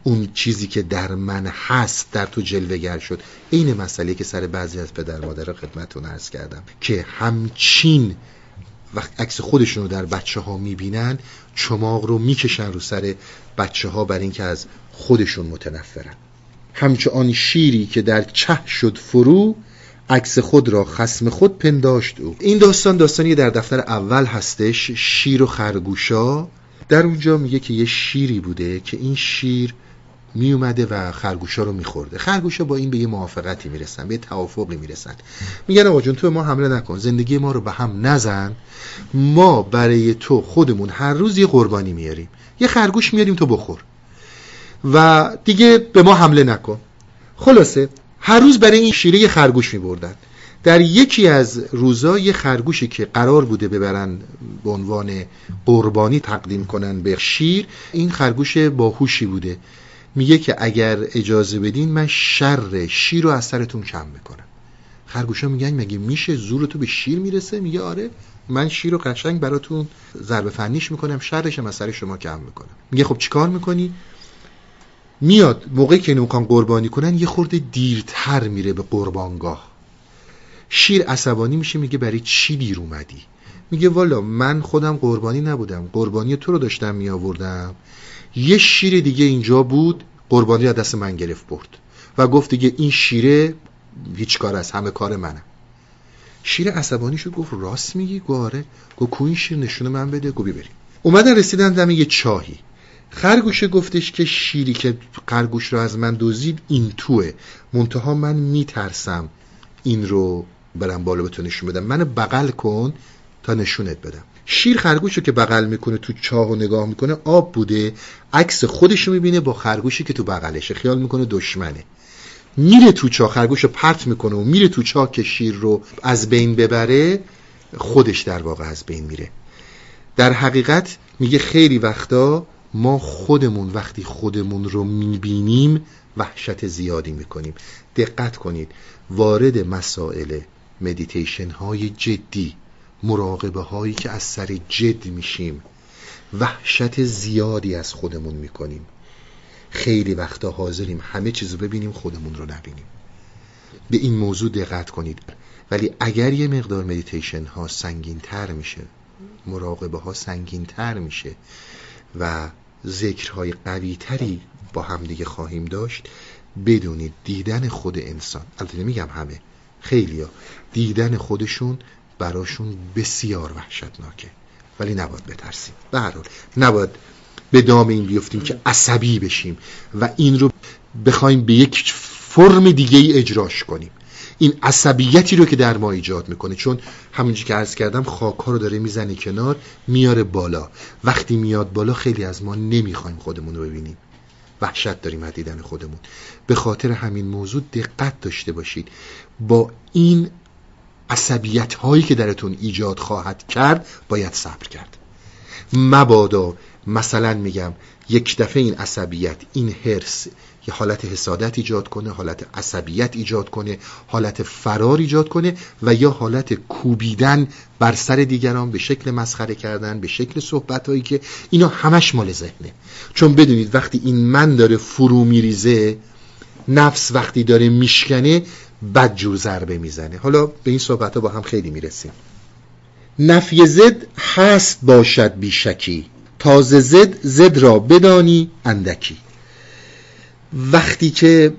اون چیزی که در من هست در تو جلوگر شد. این مسئله که سر بعضی از پدر مادر خدمتون عرض کردم که همچین وقت عکس خودشون رو در بچه ها می‌بینن چماق رو می‌کشن رو سر بچه ها بر اینکه از خودشون متنفرن. همچه آن شیری که در چه شد فرو عکس خود را خسم خود پنداشت او. این داستان داستانی در دفتر اول هستش شیر و خرگوشا. در اونجا میگه که یه شیری بوده که این شیر می اومده و خرگوشا رو میخورده. خرگوشا با این به یه موافقتی می‌رسن به یه توافقی می‌رسن. میگن آقا جون تو ما حمله نکن زندگی ما رو به هم نزن. ما برای تو خودمون هر روز یه قربانی میاریم. یه خرگوش میاریم تو بخور. و دیگه به ما حمله نکن. خلاصه هر روز برای این شیره خرگوش میبردن. در یکی از روزا یه خرگوشی که قرار بوده ببرن به عنوان قربانی تقدیم کنن به شیر این خرگوش باهوشی بوده. میگه که اگر اجازه بدین من شر شیر رو از سرتون کم می‌کنم. خرگوشا میگن مگه میشه زور تو به شیر می‌رسه؟ میگه آره من شیر رو قشنگ براتون ضربه فنیش می‌کنم شرش از سر شما کم می‌کنم. میگه خب چیکار می‌کنی؟ میاد. موقعی که اینو قربانی کنن یه خورده دیرتر میره به قربانگاه. شیر عصبانی میشه میگه برای چی دیر اومدی؟ میگه والا من خودم قربانی نبودم. قربانی تو رو داشتم میآوردم. یه شیر دیگه اینجا بود قربانی از دست من گرفت برد. و گفت دیگه این شیره هیچ کار از همه کار منم شیر عصبانی شد گفت راست میگی گاره گفت کو این شیر نشونه من بده گو بریم اومدن رسیدن دم یه چاهی. خرگوشه گفتش که شیری که خرگوش رو از من دزدید این توه. منتها من میترسم این رو برم بالا به تو نشون بدم. من بغل کن تا نشونت بدم. شیر خرگوش رو که بغل می‌کنه تو چاه و نگاه می‌کنه آب بوده عکس خودش رو می‌بینه با خرگوشی که تو بغلشه. خیال می‌کنه دشمنه. میره تو چاه خرگوش رو پرت می‌کنه و میره تو چاه که شیر رو از بین ببره خودش در واقع از بین میره. در حقیقت میگه خیلی وقتا ما خودمون وقتی خودمون رو می‌بینیم وحشت زیادی می‌کنیم. دقت کنید وارد مسائل مدیتیشن های جدی مراقبه هایی که از سر جد میشیم وحشت زیادی از خودمون می‌کنیم. خیلی وقتا حاضریم همه چیزو ببینیم خودمون رو نبینیم. به این موضوع دقت کنید. ولی اگر یه مقدار مدیتیشن ها سنگین تر میشه مراقبه ها سنگین تر میشه و ذکرهای قوی تری با همدیگه خواهیم داشت بدونید دیدن خود انسان. البته میگم همه خیلیا دیدن خودشون براشون بسیار وحشتناکه. ولی نباید بترسیم. به هر حال نباید به دام این بیفتیم که عصبی بشیم و این رو بخوایم به یک فرم دیگه ای اجراش کنیم. این عصبیتی رو که در ما ایجاد می‌کنه. چون همونجی که عرض کردم خاک ها رو داره می‌زنه کنار میاره بالا. وقتی میاد بالا خیلی از ما نمی‌خوایم خودمون رو ببینیم. وحشت داریم از دیدن خودمون. به خاطر همین موضوع دقت داشته باشید. با این عصبیت هایی که درتون ایجاد خواهد کرد باید صبر کرد. مبادا مثلا میگم یک دفعه این عصبیت این هرس یه حالت حسادت ایجاد کنه حالت عصبیت ایجاد کنه حالت فرار ایجاد کنه و یا حالت کوبیدن بر سر دیگران به شکل مسخره کردن به شکل صحبت هایی که اینا همش مال ذهنه. چون بدونید وقتی این من داره فرو میریزه نفس وقتی داره میشکنه بد جور ضربه می‌زنه. حالا به این صحبت ها با هم خیلی می‌رسیم. نفی زد هست باشد بیشکی تازه زد زد را بدانی اندکی. وقتی که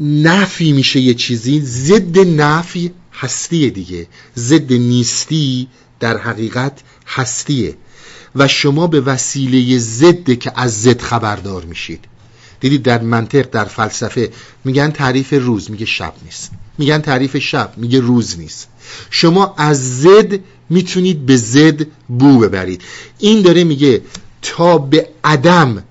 نفی میشه یه چیزی ضد نفی هستیه دیگه. ضد نیستی در حقیقت هستیه. و شما به وسیله ضد که از ضد خبردار میشید. دیدید در منطق در فلسفه میگن تعریف روز میگه شب نیست. میگن تعریف شب میگه روز نیست. شما از زد می‌تونید به زد بو ببرید. این داره میگه تا به عدم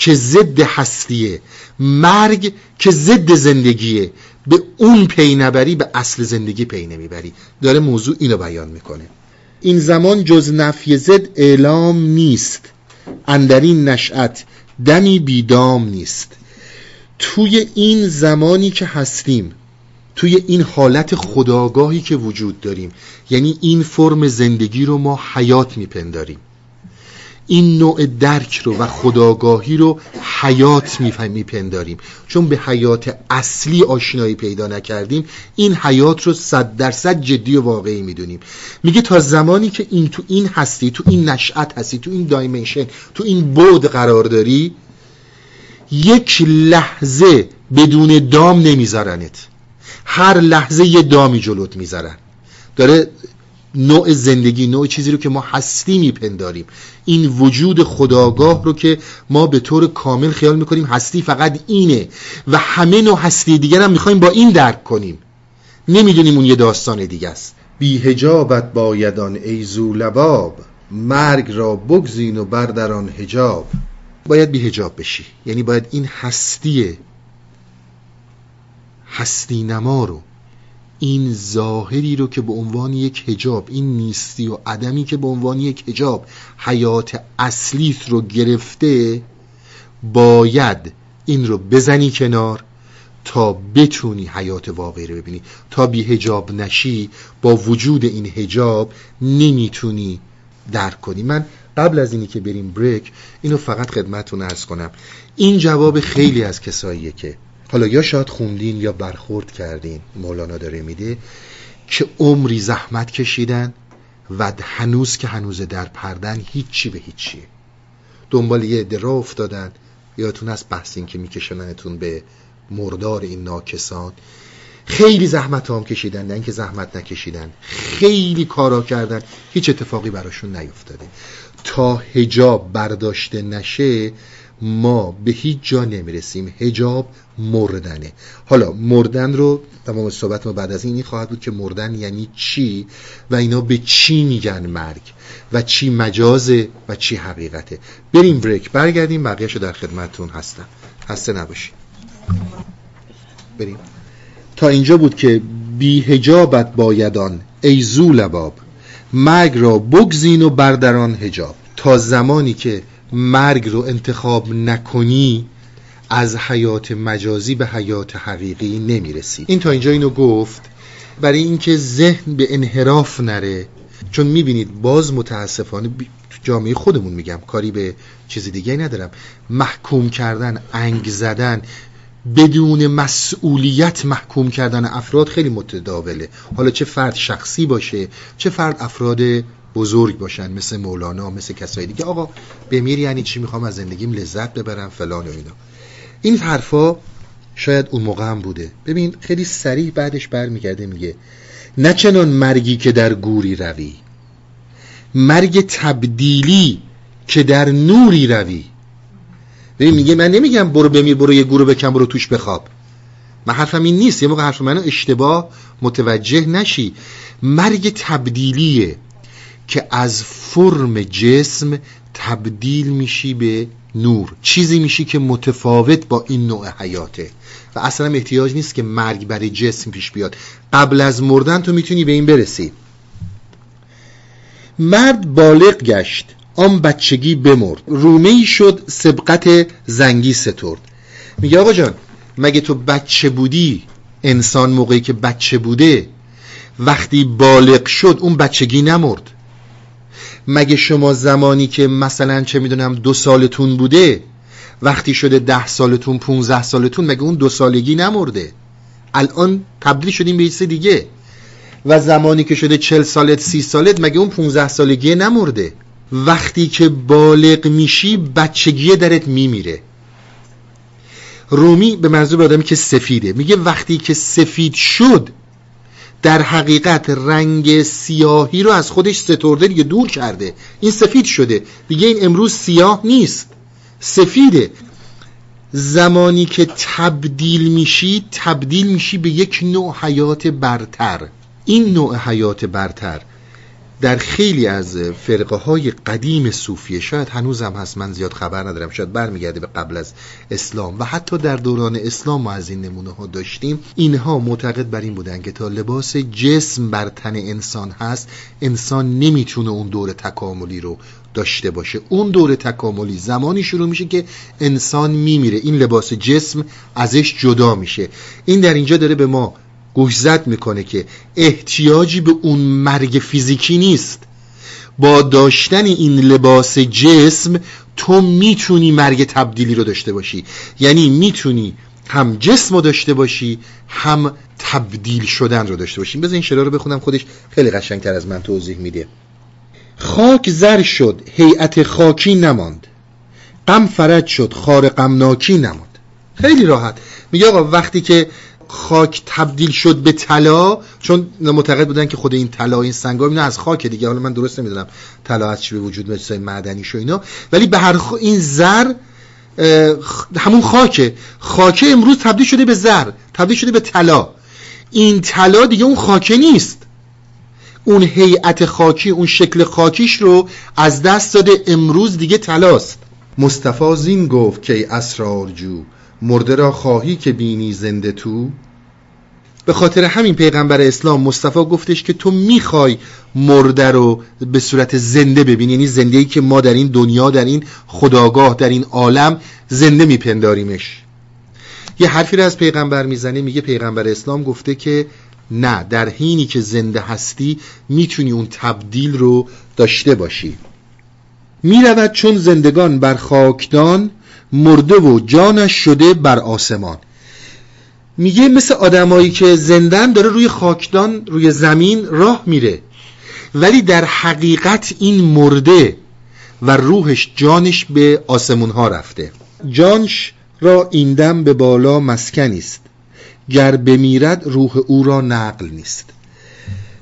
که ضد هستیه. مرگ که ضد زندگیه. به اون پی نبری به اصل زندگی پی نمی‌بری. داره موضوع اینو بیان می‌کنه. این زمان جز نفی زد اعلام نیست. اندرین نشأت دمی بیدام نیست. توی این زمانی که هستیم توی این حالت خداگاهی که وجود داریم یعنی این فرم زندگی رو ما حیات میپنداریم. این نوع درک رو و خداگاهی رو حیات میپنداریم. چون به حیات اصلی آشنایی پیدا نکردیم این حیات رو صد درصد جدی و واقعی می‌دونیم. میگه تا زمانی که این تو این هستی تو این نشأت هستی تو این دایمنشن تو این بود قرار داری یک لحظه بدون دام نمیذارنت. هر لحظه یه دامی جلوت می‌ذارن. داره نوع زندگی نوع چیزی رو که ما هستی میپنداریم. این وجود خداگاه رو که ما به طور کامل خیال می‌کنیم هستی فقط اینه و همه نوع هستی دیگر هم می‌خوایم با این درک کنیم. نمی‌دونیم اون یه داستان دیگه است. بی هجابت بایدان ای لباب مرگ را بگزین و بردران هجاب باید بی هجاب بشی. یعنی باید این هستی هستی نما رو این ظاهری رو که به عنوان یک هجاب این نیستی و عدمی که به عنوان یک هجاب حیات اصلیت رو گرفته باید این رو بزنی کنار تا بتونی حیات واقعی رو ببینی. تا بی هجاب نشی با وجود این هجاب نمی‌تونی درک کنی. من قبل از اینی که بریم بریک اینو فقط خدمتتون ارز کنم. این جواب خیلی از کساییه که حالا یا شاید خوندین یا برخورد کردین مولانا داره میده که عمری زحمت کشیدن و هنوز که هنوز در پردن هیچی به هیچیه دنبال یه عده افتادن. یادتون از بحثین که میکشننتون به مردار این ناکسان. خیلی زحمت هم کشیدن نه اینکه زحمت نکشیدن خیلی کارا کردن. هیچ اتفاقی براشون نیفتاده. تا هجاب برداشته نشه ما به هیچ جا نمی‌رسیم. هجاب مردنه. حالا مردن رو تمام صحبت ما بعد از این خواهد بود که مردن یعنی چی و اینا به چی میگن مرگ و چی مجازه و چی حقیقته. بریم بریک. برگردیم. بقیهشو در خدمتون هستم. هسته نباشید. بریم. تا اینجا بود که بی هجابت بایدان ای لباب مرگ را بگزین و بردران هجاب تا زمانی که مرگ رو انتخاب نکنی از حیات مجازی به حیات حقیقی نمی‌رسی. این تا اینجا اینو گفت. برای اینکه ذهن به انحراف نره چون می‌بینید باز متاسفانه جامعه خودمون میگم کاری به چیز دیگه ندارم. محکوم کردن انگ زدن بدون مسئولیت محکوم کردن افراد خیلی متداوله. حالا چه فرد شخصی باشه چه فرد افراد بزرگ باشن مثل مولانا مثل کسایی دیگه. آقا بمیر یعنی چی؟ می‌خوام از زندگیم لذت ببرم فلان و اینا. این حرفا شاید اون موقع هم بوده. ببین خیلی سریع بعدش برمیگرده میگه نه چنان مرگی که در گوری روی مرگ تبدیلی که در نوری روی. ببین میگه من نمیگم برو بمیر برو یه گورو بکن برو توش بخواب. من حرفم این نیست. یه موقع حرف منو اشتباه متوجه نشی. مرگ تبدیلیه. که از فرم جسم تبدیل میشی به نور. چیزی میشی که متفاوت با این نوع حیاته. و اصلا احتیاج نیست که مرگ برای جسم پیش بیاد. قبل از مردن تو می‌تونی به این برسی. مرد بالغ گشت. آن بچگی بمرد. رومه شد سبقت زنگی سترد. میگه آقا جان مگه تو بچه بودی؟ انسان موقعی که بچه بوده. وقتی بالغ شد اون بچگی نمرد. مگه شما زمانی که مثلا چه می‌دونم دو سالتون بوده وقتی شده ده سالتون پونزه سالتون مگه اون دو سالگی نمرده؟ الان تبدیل شدیم به چیز دیگه. و زمانی که شده چل سالت سی سالت مگه اون پونزه سالگی نمرده؟ وقتی که بالغ میشی بچگی درت میمیره. رومی به منظور آدمی که سفیده میگه وقتی که سفید شد در حقیقت رنگ سیاهی رو از خودش سترده دیگه دور کرده. این سفید شده. دیگه این امروز سیاه نیست. سفیده. زمانی که تبدیل میشی تبدیل میشی به یک نوع حیات برتر. این نوع حیات برتر در خیلی از فرقه های قدیم صوفیه شاید هنوز هم هست من زیاد خبر ندارم شاید برمیگرده به قبل از اسلام و حتی در دوران اسلام ما از این نمونه ها داشتیم. اینها معتقد بر این بودن که تا لباس جسم بر تن انسان هست انسان نمی‌تونه اون دور تکاملی رو داشته باشه. اون دور تکاملی زمانی شروع میشه که انسان میمیره. این لباس جسم ازش جدا میشه. این در اینجا داره به ما گوشزد می‌کنه که احتیاجی به اون مرگ فیزیکی نیست. با داشتن این لباس جسم تو می‌تونی مرگ تبدیلی رو داشته باشی. یعنی می‌تونی هم جسم رو داشته باشی هم تبدیل شدن رو داشته باشی. بذار این شعر رو بخونم خودش خیلی قشنگتر از من توضیح میده. خاک زر شد هیئت خاکی نماند. غم فرج شد خار غمناکی نماند. خیلی راحت. میگه آقا وقتی که خاک تبدیل شد به طلا چون معتقد بودن که خود این طلا این سنگا اینا از خاک دیگه. حالا من درست نمی‌دونم طلا از چی به وجود میاد معدنی شو اینا. ولی به هر خ... این زر همون خاکه. خاکه امروز تبدیل شده به زر تبدیل شده به طلا. این طلا دیگه اون خاکه نیست. اون هیئت خاکی اون شکل خاکیش رو از دست داده. امروز دیگه طلاست. مصطفی زین گفت که اسرارجو مرده را خواهی که بینی زنده تو؟ به خاطر همین پیغمبر اسلام مصطفی گفتش که تو می‌خوای مرده رو به صورت زنده ببینی. یعنی زنده ای که ما در این دنیا در این خداگاه در این عالم زنده میپنداریمش. یه حرفی رو از پیغمبر می‌زنه میگه پیغمبر اسلام گفته که نه در حینی که زنده هستی می‌تونی اون تبدیل رو داشته باشی. می‌رود چون زندگان بر خاکدان مرده و جانش شده بر آسمان. میگه مثل آدمایی که زندن داره روی خاکدان روی زمین راه میره. ولی در حقیقت این مرده و روحش جانش به آسمون ها رفته. جانش را این دم به بالا مسکن است. گر بمیرد روح او را نقل نیست.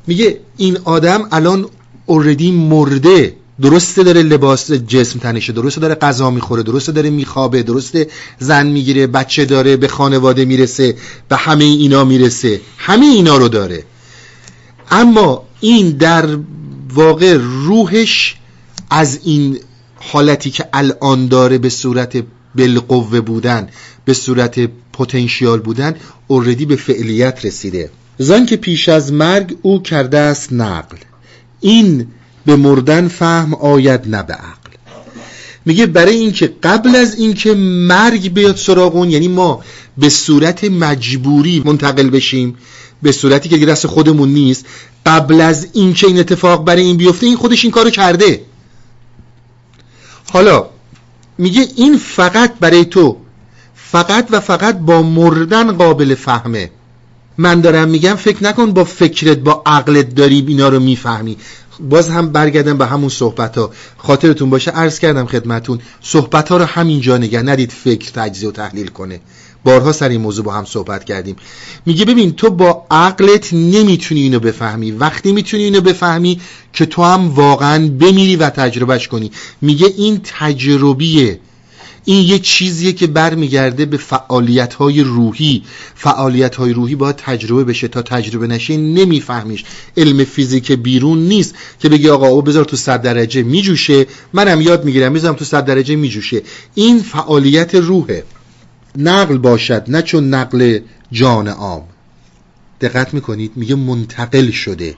میگه این آدم الان اوردی مرده. درسته داره لباس جسم تنشه درسته داره غذا می‌خوره درسته داره میخوابه درسته زن می‌گیره بچه داره به خانواده می‌رسه به همه اینا می‌رسه. همه اینا رو داره. اما این در واقع روحش از این حالتی که الان داره به صورت بالقوه بودن به صورت پتانسیال بودن اوردی به فعلیت رسیده. زن که پیش از مرگ او کرده است نقل. این به مردن فهم آید نه به عقل. میگه برای اینکه قبل از اینکه مرگ بیاد سراغون یعنی ما به صورت مجبوری منتقل بشیم به صورتی که دست خودمون نیست قبل از اینکه این اتفاق برای این بیفته این خودش این کارو کرده. حالا میگه این فقط برای تو فقط و فقط با مردن قابل فهمه. من دارم میگم فکر نکن با فکرت با عقلت داری اینا رو می‌فهمی. باز هم برگردم به همون صحبت ها خاطرتون باشه عرض کردم خدمتون صحبت ها رو همینجا نگه ندید فکر تجزیه و تحلیل کنه. بارها سر این موضوع با هم صحبت کردیم. میگه ببین تو با عقلت نمی‌تونی اینو بفهمی. وقتی می‌تونی اینو بفهمی که تو هم واقعا بمیری و تجربهش کنی. میگه این تجربیه این یه چیزیه که برمیگرده به فعالیت های روحی. فعالیت های روحی باید تجربه بشه. تا تجربه نشه نمیفهمیش. علم فیزیک بیرون نیست که بگی آقا او بذار تو صد درجه میجوشه. منم یاد می‌گیرم می‌ذارم تو صد درجه میجوشه. این فعالیت روحه. نقل باشد نه چون نقل جان عام. دقت می‌کنید؟ میگه منتقل شده.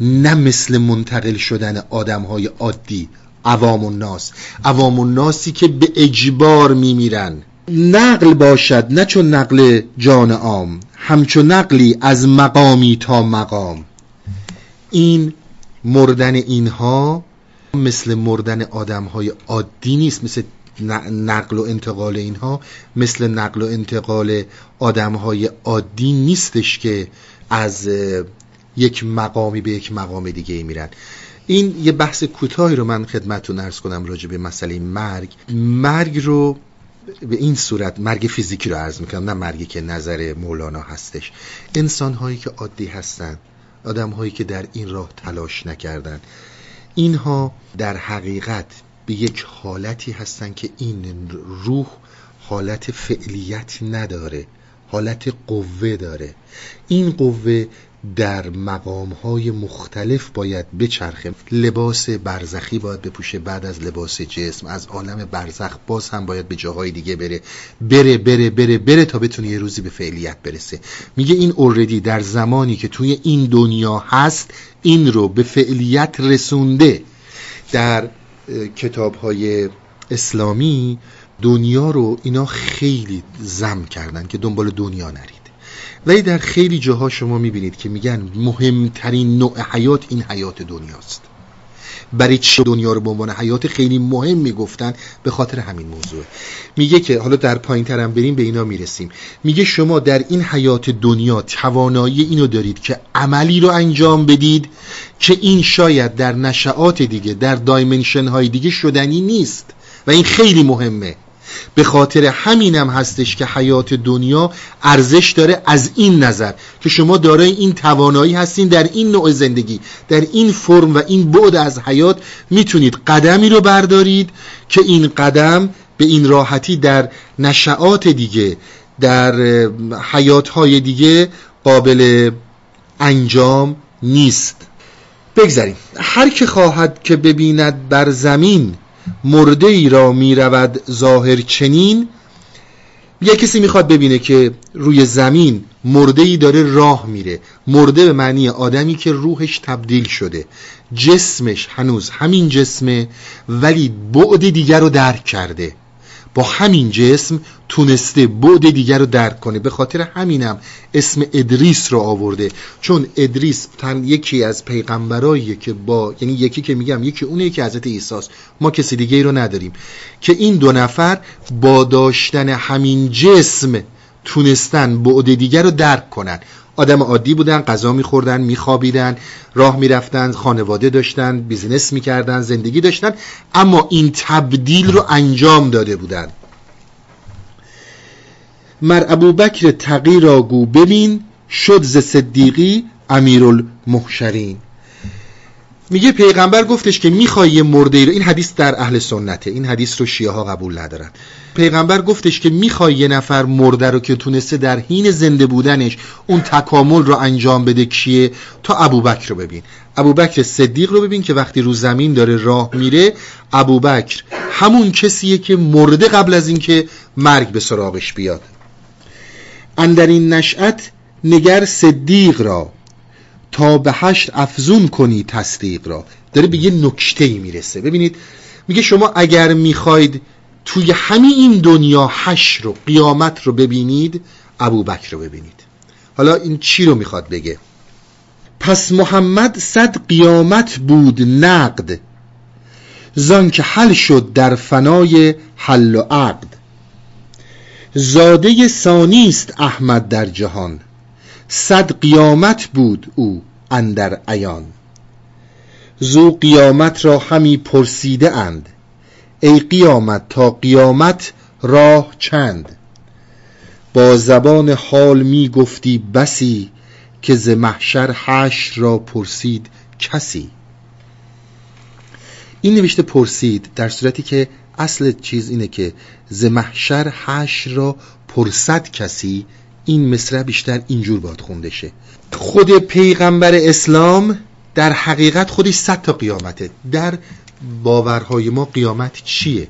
نه مثل منتقل شدن آدم های عادی. عوام الناس عوام الناسی که به اجبار میمیرن. نقل باشد نه چون نقل جان عام همچو نقلی از مقامی تا مقام. این مردن اینها مثل مردن آدم های عادی نیست مثل نقل و انتقال اینها مثل نقل و انتقال آدم های عادی نیستش که از یک مقامی به یک مقام دیگه میرن. این یه بحث کوتاهی رو من خدمتتون ارز کنم راجع به مسئله مرگ. مرگ رو به این صورت مرگ فیزیکی رو عرض می‌کنم نه مرگی که نظر مولانا هستش. انسان هایی که عادی هستن آدم هایی که در این راه تلاش نکردن اینها در حقیقت به یک حالتی هستن که این روح حالت فعلیت نداره حالت قوه داره. این قوه در مقام های مختلف باید بچرخه لباس برزخی باید بپوشه بعد از لباس جسم از عالم برزخ باز هم باید به جاهای دیگه بره. بره بره بره بره تا بتونه یه روزی به فعلیت برسه. میگه این اوردی در زمانی که توی این دنیا هست این رو به فعلیت رسونده. در کتاب های اسلامی دنیا رو اینا خیلی زم کردن که دنبال دنیا نرید. ولی در خیلی جاها شما می‌بینید که میگن مهمترین نوع حیات این حیات دنیاست. برای چه دنیا رو به عنوان حیات خیلی مهم می‌گفتن؟ به خاطر همین موضوع. میگه که حالا در پایین ترم بریم به اینا می‌رسیم. میگه شما در این حیات دنیا توانایی اینو دارید که عملی رو انجام بدید که این شاید در نشعات دیگه در دایمنشن های دیگه شدنی نیست. و این خیلی مهمه. به خاطر همینم هستش که حیات دنیا ارزش داره از این نظر که شما دارای این توانایی هستین در این نوع زندگی در این فرم و این بعد از حیات می‌تونید قدمی رو بردارید که این قدم به این راحتی در نشعات دیگه در حیاتهای دیگه قابل انجام نیست. بگذاریم. هر که خواهد که ببیند بر زمین مرده ای را می رود ظاهر چنین. یه کسی می‌خواد ببینه که روی زمین مرده ای داره راه میره. مرده به معنی آدمی که روحش تبدیل شده. جسمش هنوز همین جسمه ولی بعد دیگر رو درک کرده. با همین جسم تونسته بعد دیگر رو درک کنه. به خاطر همینم اسم ادریس رو آورده. چون ادریس تن یکی از پیغمبرایی که با یعنی یکی که میگم یکی اونه که حضرت عیسی ما کسی دیگه ای رو نداریم. که این دو نفر با داشتن همین جسم تونستن بعد دیگر رو درک کنن. آدم عادی بودن غذا میخوردن میخوابیدن راه می‌رفتن خانواده داشتن بیزینس می‌کردن زندگی داشتن اما این تبدیل رو انجام داده بودن. مر ابو بکر تقی را گو ببین شد ز صدیقی امیرالمحشرین. میگه پیغمبر گفتش که می‌خوای یه مرده رو این حدیث در اهل سنته. این حدیث رو شیعه ها قبول ندارن. پیغمبر گفتش که می‌خوای یه نفر مرده رو که تونسته در حین زنده بودنش اون تکامل رو انجام بده کیه؟ تا ابوبکر رو ببین. ابوبکر صدیق رو ببین که وقتی رو زمین داره راه میره ابوبکر همون کسیه که مرده قبل از اینکه مرگ به سراغش بیاد. اندر این نشأت نگر صدیق را تا به هشت افزون کنی تصدیق را. داره به یه نکته می‌رسه. ببینید میگه شما اگر می‌خواید توی همین این دنیا حشر رو قیامت رو ببینید ابوبکر رو ببینید. حالا این چی رو می‌خواد بگه؟ پس محمد صد قیامت بود نقد زان که حل شد در فنای حل و عقد. زاده ثانیست احمد در جهان. صد قیامت بود او اندر عیان. زو قیامت را همی پرسیده اند. ای قیامت تا قیامت راه چند؟ با زبان حال می گفتی بسی که ز محشر حشر را پرسید کسی. این نوشته پرسید در صورتی که اصل چیز اینه که ز محشر حشر را پرسد کسی این مصرع بیشتر اینجور باید خونده شه. خود پیغمبر اسلام در حقیقت خودش صد تا قیامته. در باورهای ما قیامت چیه؟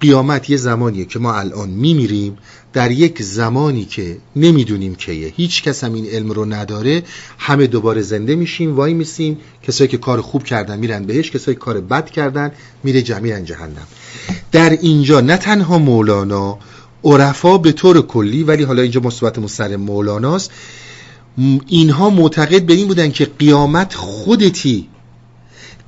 قیامت یه زمانیه که ما الان میمیریم. در یک زمانی که نمی‌دونیم کیه. هیچ کس هم این علم رو نداره. همه دوباره زنده میشیم وای میسیم. کسایی که کار خوب کردن میرن بهش کسایی که کار بد کردن میره جمیعا جهنم. در اینجا نه تنها مولانا عرفا به طور کلی ولی حالا اینجا مثبت سر مولاناست اینها معتقد به این بودن که قیامت خودتی.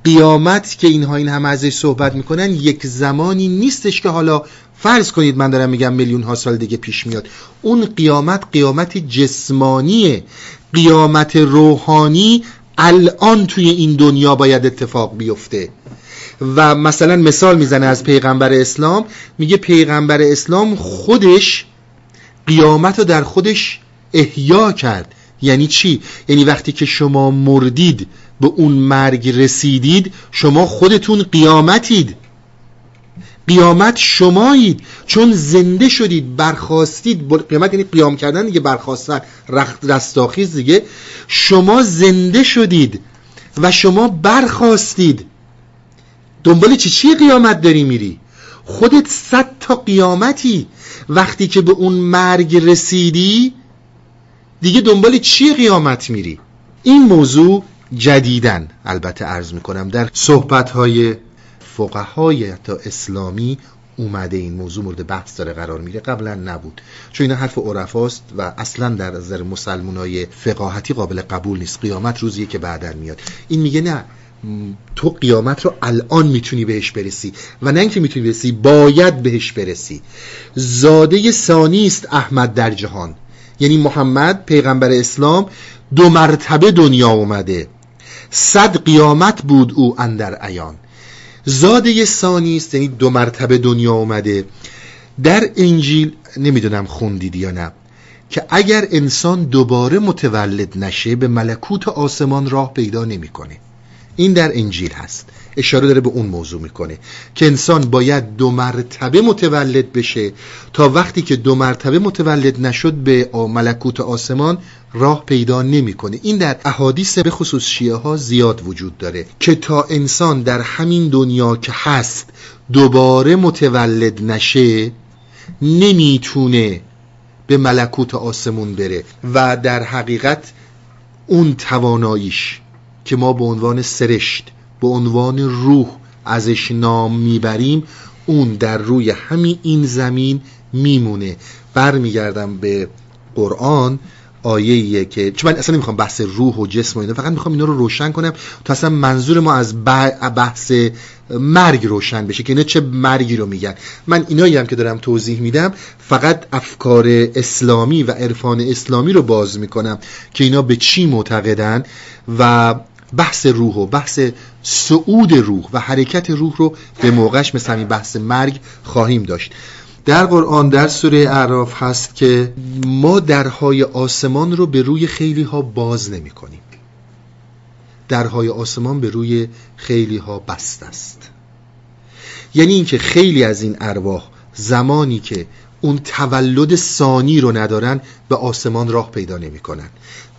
قیامت که اینها این همه ازش صحبت می‌کنن یک زمانی نیستش که حالا فرض کنید من دارم میگم میلیون ها سال دیگه پیش میاد. اون قیامت قیامت جسمانیه. قیامت روحانی الان توی این دنیا باید اتفاق بیفته. و مثلا مثال می‌زنه از پیغمبر اسلام میگه پیغمبر اسلام خودش قیامت رو در خودش احیا کرد. یعنی چی؟ یعنی وقتی که شما مردید به اون مرگ رسیدید شما خودتون قیامتید. قیامت شمایید. چون زنده شدید برخواستید قیامت یعنی قیام کردن دیگه برخواستن رخت رستاخیز دیگه. شما زنده شدید و شما برخواستید دنبال چی چی قیامت داری میری؟ خودت صد تا قیامتی وقتی که به اون مرگ رسیدی دیگه دنبال چی قیامت میری؟ این موضوع جدیدن البته عرض می‌کنم در صحبت های فقهای تا اسلامی اومده این موضوع مورد بحث داره قرار می‌گیره. قبلا نبود. چون این حرف عرفاست و اصلا در نظر های فقاهتی قابل قبول نیست. قیامت روزیه که بعدا میاد. این میگه نه. تو قیامت رو الان می‌تونی بهش برسی. و نه اینکه می‌تونی برسی باید بهش برسی. زاده ثانی است احمد در جهان. یعنی محمد پیغمبر اسلام دو مرتبه دنیا اومده. صد قیامت بود او اندر ایان زاده ثانی است یعنی دو مرتبه دنیا اومده. در انجیل نمی‌دونم خوندید یا نه که اگر انسان دوباره متولد نشه به ملکوت آسمان راه پیدا نمی‌کنه. این در انجیل هست. اشاره داره به اون موضوع می‌کنه که انسان باید دو مرتبه متولد بشه تا وقتی که دو مرتبه متولد نشد به ملکوت آسمان راه پیدا نمی‌کنه. این در احادیث به خصوص شیعه ها زیاد وجود داره که تا انسان در همین دنیا که هست دوباره متولد نشه نمی‌تونه به ملکوت آسمون بره و در حقیقت اون تواناییش که ما به عنوان سرشت به عنوان روح ازش نام می‌بریم اون در روی همین این زمین میمونه. برمیگردم به قرآن آیه که چون من اصلا نمی‌خوام بحث روح و جسم و اینا فقط می‌خوام اینا رو روشن کنم تا اصلا منظور ما از بحث مرگ روشن بشه که اینا چه مرگی رو میگن. من اینایی هم که دارم توضیح میدم فقط افکار اسلامی و عرفان اسلامی رو باز می‌کنم که اینا به چی معتقدن و بحث روح و بحث صعود روح و حرکت روح رو به موقعش مثل همین بحث مرگ خواهیم داشت. در قرآن در سوره اعراف هست که ما درهای آسمان رو به روی خیلی ها باز نمی کنیم درهای آسمان به روی خیلی ها بست است. یعنی اینکه خیلی از این ارواح زمانی که اون تولد ثانی رو ندارن به آسمان راه پیدا نمی کنن.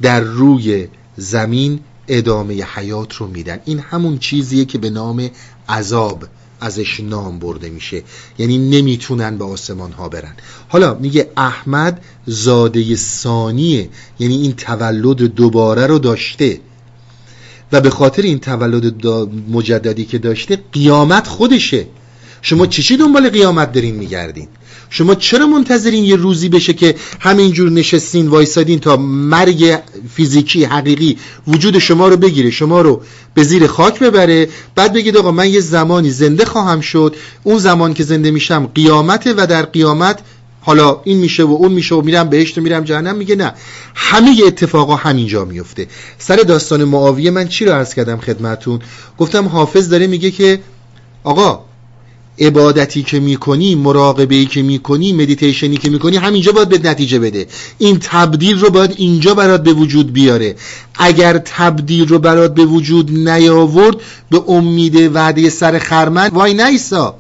در روی زمین ادامه حیات رو میدن. این همون چیزیه که به نام عذاب ازش نام برده میشه. یعنی نمی‌تونن به آسمان ها برن. حالا میگه احمد زاده ثانیه. یعنی این تولد دوباره رو داشته. و به خاطر این تولد مجددی که داشته قیامت خودشه. شما چی چی دنبال قیامت دارین میگردین؟ شما چرا منتظرین یه روزی بشه که همینجور نشستین وایسادین تا مرگ فیزیکی حقیقی وجود شما رو بگیره شما رو به زیر خاک ببره؟ بعد بگید آقا من یه زمانی زنده خواهم شد اون زمان که زنده میشم قیامته و در قیامت حالا این میشه و اون میشه و میرم بهشت و میرم جهنم؟ میگه نه. همه اتفاقا همینجا میفته. سر داستان معاویه من چی رو عرض کردم خدمتون؟ گفتم حافظ داره میگه که آقا عبادتی که می‌کنی مراقبه ای که می‌کنی مدیتیشنی که می‌کنی همینجا باید به نتیجه بده. این تبدیل رو باید اینجا برات به وجود بیاره. اگر تبدیل رو برات به وجود نیاورد به امید وعده سر خرمن وای نیسا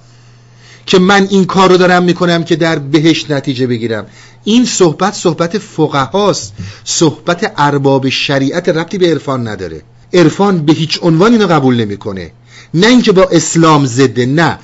که من این کار رو دارم می‌کنم که در بهش نتیجه بگیرم. این صحبت صحبت فقهاست. صحبت ارباب شریعت ربطی به عرفان نداره. عرفان به هیچ عنوان اینو قبول نمی‌کنه. نه اینکه با اسلام ضده نه.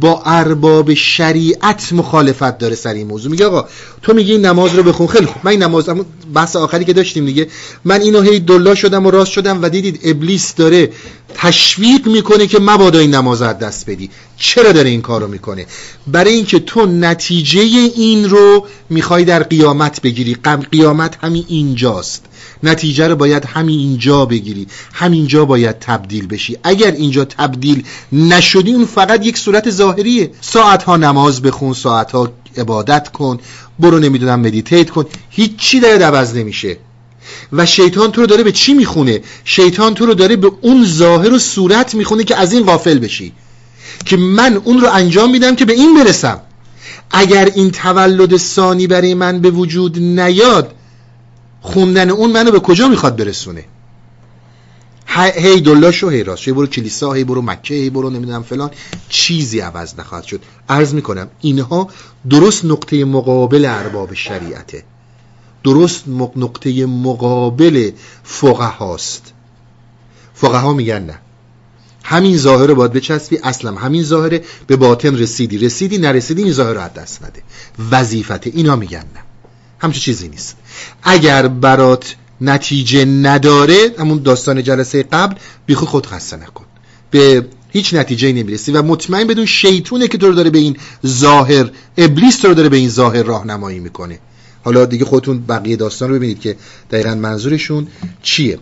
با ارباب شریعت مخالفت داره سر این موضوع. میگه آقا تو میگی این نماز رو بخون. خیلی خوب. من این نماز بحث آخری که داشتیم دیگه. من اینو هی دلا شدم و راست شدم و دیدید ابلیس داره تشویق می‌کنه که مبادا این نماز از دست بدی. چرا داره این کارو می‌کنه؟ برای اینکه تو نتیجه این رو می‌خوای در قیامت بگیری. قیامت همین اینجاست. نتیجه رو باید همین اینجا بگیری. همینجا باید تبدیل بشی. اگر اینجا تبدیل نشدی اون فقط یک صورت ظاهریه. ساعت ها نماز بخون ساعت ها عبادت کن برو نمی‌دونم مدیتیت کن. هیچی داره عوض نمیشه. و شیطان تو رو داره به چی می‌خونه؟ شیطان تو رو داره به اون ظاهر و صورت می‌خونه که از این غافل بشی. که من اون رو انجام میدم که به این برسم. اگر این تولد ثانی برای من به وجود نیاد خوندن اون منو به کجا می‌خواد برسونه؟ هی دلا شو هی راست. برو کلیسا هی برو مکه هی برو نمی‌دونم فلان. چیزی عوض نخواهد شد. عرض می‌کنم اینها درست نقطه مقابل ارباب شریعته. درست نقطه مقابل فقه هاست فقه ها میگن نه. همین ظاهر باید بچسبی. اصلا همین ظاهره به باطن رسیدی. رسیدی نرسیدی این ظاهر رو دست نده. وظیفته. اینا میگن نه. همچون چیزی نیست. اگر برات نتیجه نداره همون داستان جلسه قبل بیخود خود خسته نکن. به هیچ نتیجه نمی‌رسی و مطمئن بدون شیطونه که تو رو داره به این ظاهر ابلیس تو رو داره به این ظاهر راهنمایی می‌کنه. حالا دیگه خودتون بقیه داستان رو ببینید که دقیقا منظورشون چیه.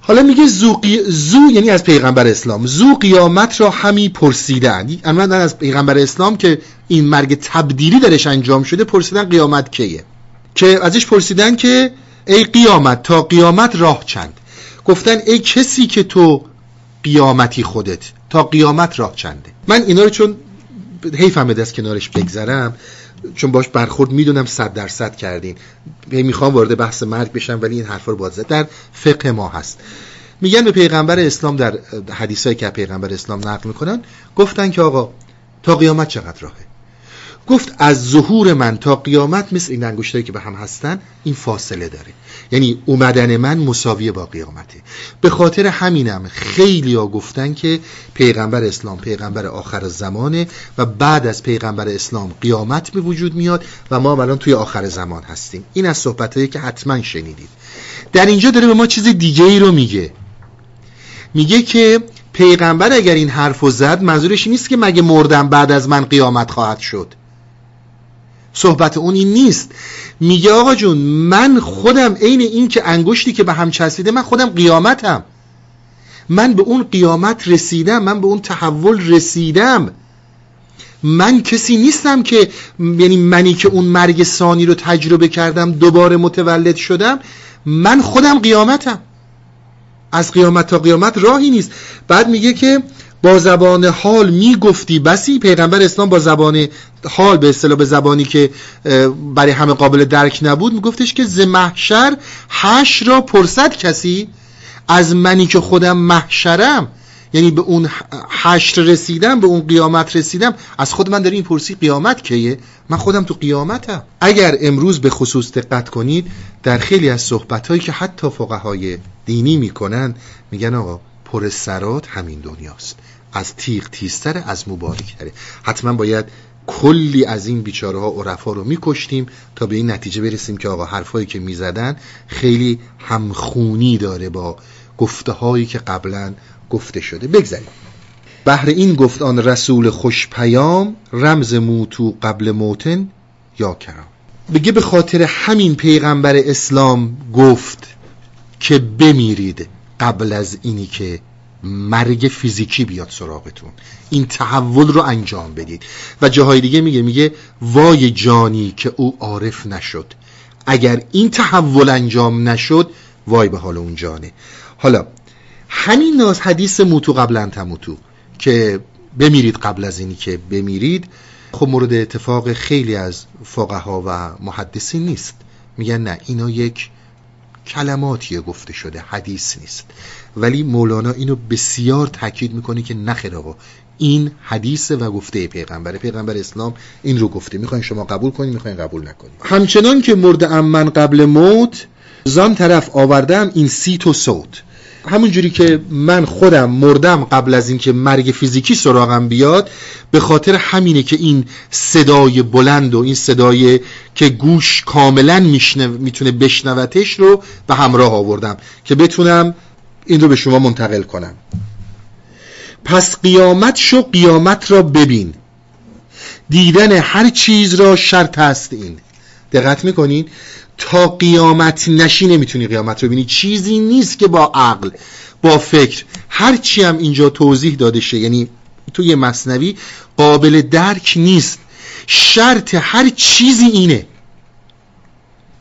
حالا میگه زو, زو یعنی از پیغمبر اسلام. زو قیامت را همی پرسیدن. اما از پیغمبر اسلام که این مرگ تبدیلی درش انجام شده پرسیدن قیامت کیه. که ازش پرسیدن که ای قیامت تا قیامت راه چند؟ گفتن ای کسی که تو قیامتی خودت تا قیامت راه چنده من اینا رو چون حیفم از کنارش بگذرم چون باش برخورد می‌دونم صد درصد کردین. می‌خوام وارد بحث مرگ بشم ولی این حرفا رو باید زد در فقه ما هست. میگن به پیغمبر اسلام در حدیثایی که پیغمبر اسلام نقل می‌کنن گفتن که آقا تا قیامت چقدر راهه؟ گفت از ظهور من تا قیامت مثل این انگشتایی که به هم هستن این فاصله داره. یعنی اومدن من مساویه با قیامته. به خاطر همینم خیلی ها گفتن که پیغمبر اسلام پیغمبر آخر زمانه و بعد از پیغمبر اسلام قیامت به وجود میاد و ما الان توی آخر زمان هستیم. این از صحبتهایی که حتما شنیدید. در اینجا داره به ما چیز دیگه ای رو میگه. میگه که پیغمبر اگر این حرف زد منظورش نیست که مگه مردم بعد از من قیامت خواهد شد. صحبت اون این نیست. میگه آقا جون من خودم عین این که انگشتی که به هم چسبیده من خودم قیامتم. من به اون قیامت رسیدم من به اون تحول رسیدم. من کسی نیستم که یعنی منی که اون مرگ ثانی رو تجربه کردم دوباره متولد شدم. من خودم قیامتم. از قیامت تا قیامت راهی نیست. بعد میگه که با زبان حال می‌گفتی. بسی پیغمبر اسلام با زبان حال به اصطلاح به زبانی که برای همه قابل درک نبود میگفتش که ز محشر هش را پرسد کسی از منی که خودم محشرم. یعنی به اون حشر رسیدم به اون قیامت رسیدم. از خود من داری این پرسی قیامت کیه؟ من خودم تو قیامتم. اگر امروز به خصوص دقت کنید در خیلی از صحبت هایی که حتی فقهای دینی می‌کنن میگن آقا پر سرات همین دنیاست. از تیغ تیزتره از مبارکتره. حتما باید کلی از این بیچاره ها عرفا رو میکشتیم تا به این نتیجه برسیم که آقا حرفایی که می‌زدن خیلی همخونی داره با گفته هایی که قبلا گفته شده. بگذاریم. بهر این گفت آن رسول خوش پیام رمز موتو قبل موتن یا کرام. بگه به خاطر همین پیغمبر اسلام گفت که بمیرید قبل از اینی که مرگ فیزیکی بیاد سراغتون. این تحول رو انجام بدید. و جاهای دیگه میگه میگه وای جانی که او عارف نشد. اگر این تحول انجام نشد وای به حال اون جانه. حالا همین ناز حدیث موتو قبلا تموتو که بمیرید قبل از اینی که بمیرید. خب مورد اتفاق خیلی از فقها و محدثین نیست. میگن نه اینا یک کلماتیه گفته شده حدیث نیست. ولی مولانا اینو بسیار تاکید می‌کنه که نخیر آقا این حدیث و گفته پیغمبر. پیغمبر اسلام این رو گفته. می‌خواین شما قبول کنید می‌خواین قبول نکنید همچنان که مرد من قبل موت زان طرف آوردم این سیت و صوت. همون جوری که من خودم مردم قبل از اینکه مرگ فیزیکی سراغم بیاد به خاطر همینه که این صدای بلند و این صدای که گوش کاملا می‌تونه بشنوتش رو به همراه آوردم که بتونم این رو به شما منتقل کنم. پس قیامت شو قیامت را ببین. دیدن هر چیز را شرط است این. دقت می‌کنین؟ تا قیامت نشی نمی‌تونی قیامت رو بینی چیزی نیست که با عقل با فکر. هر چی هم اینجا توضیح داده شه یعنی توی مصنوی قابل درک نیست. شرط هر چیزی اینه.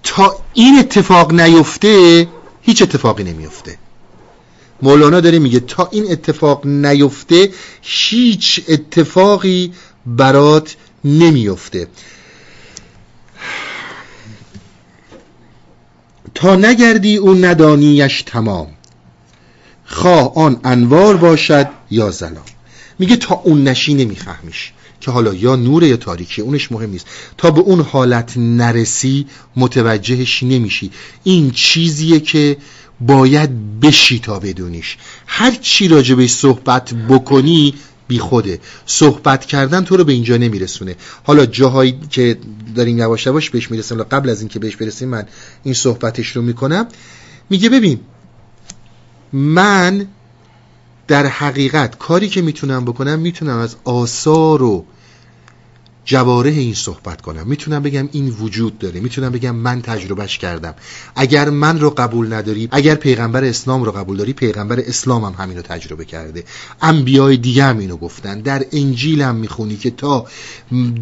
تا این اتفاق نیفته هیچ اتفاقی نمیفته. مولانا داره میگه تا این اتفاق نیفته هیچ اتفاقی برات نمیفته. تا نگردی او ندانیش تمام. خواه آن انوار باشد یا زلام میگه تا اون نشی نمیفهمیش که حالا یا نور یا تاریکی اونش مهم نیست. تا به اون حالت نرسی متوجهش نمیشی. این چیزیه که باید بشی تا بدونیش. هر چی راجبش صحبت بکنی بی خوده صحبت کردن تو رو به اینجا نمیرسونه. حالا جاهایی که داریم یواش یواش بهش می‌رسیم قبل از اینکه بهش برسیم من این صحبتش رو می‌کنم. میگه ببین من در حقیقت کاری که می‌تونم بکنم می‌تونم از آثار و جواره این صحبت کنم. می‌تونم بگم این وجود داره. می‌تونم بگم من تجربهش کردم. اگر من رو قبول نداری اگر پیغمبر اسلام رو قبول داری پیغمبر اسلام هم همین رو تجربه کرده. انبیای دیگه هم اینو گفتن. در انجیل هم می‌خونی که تا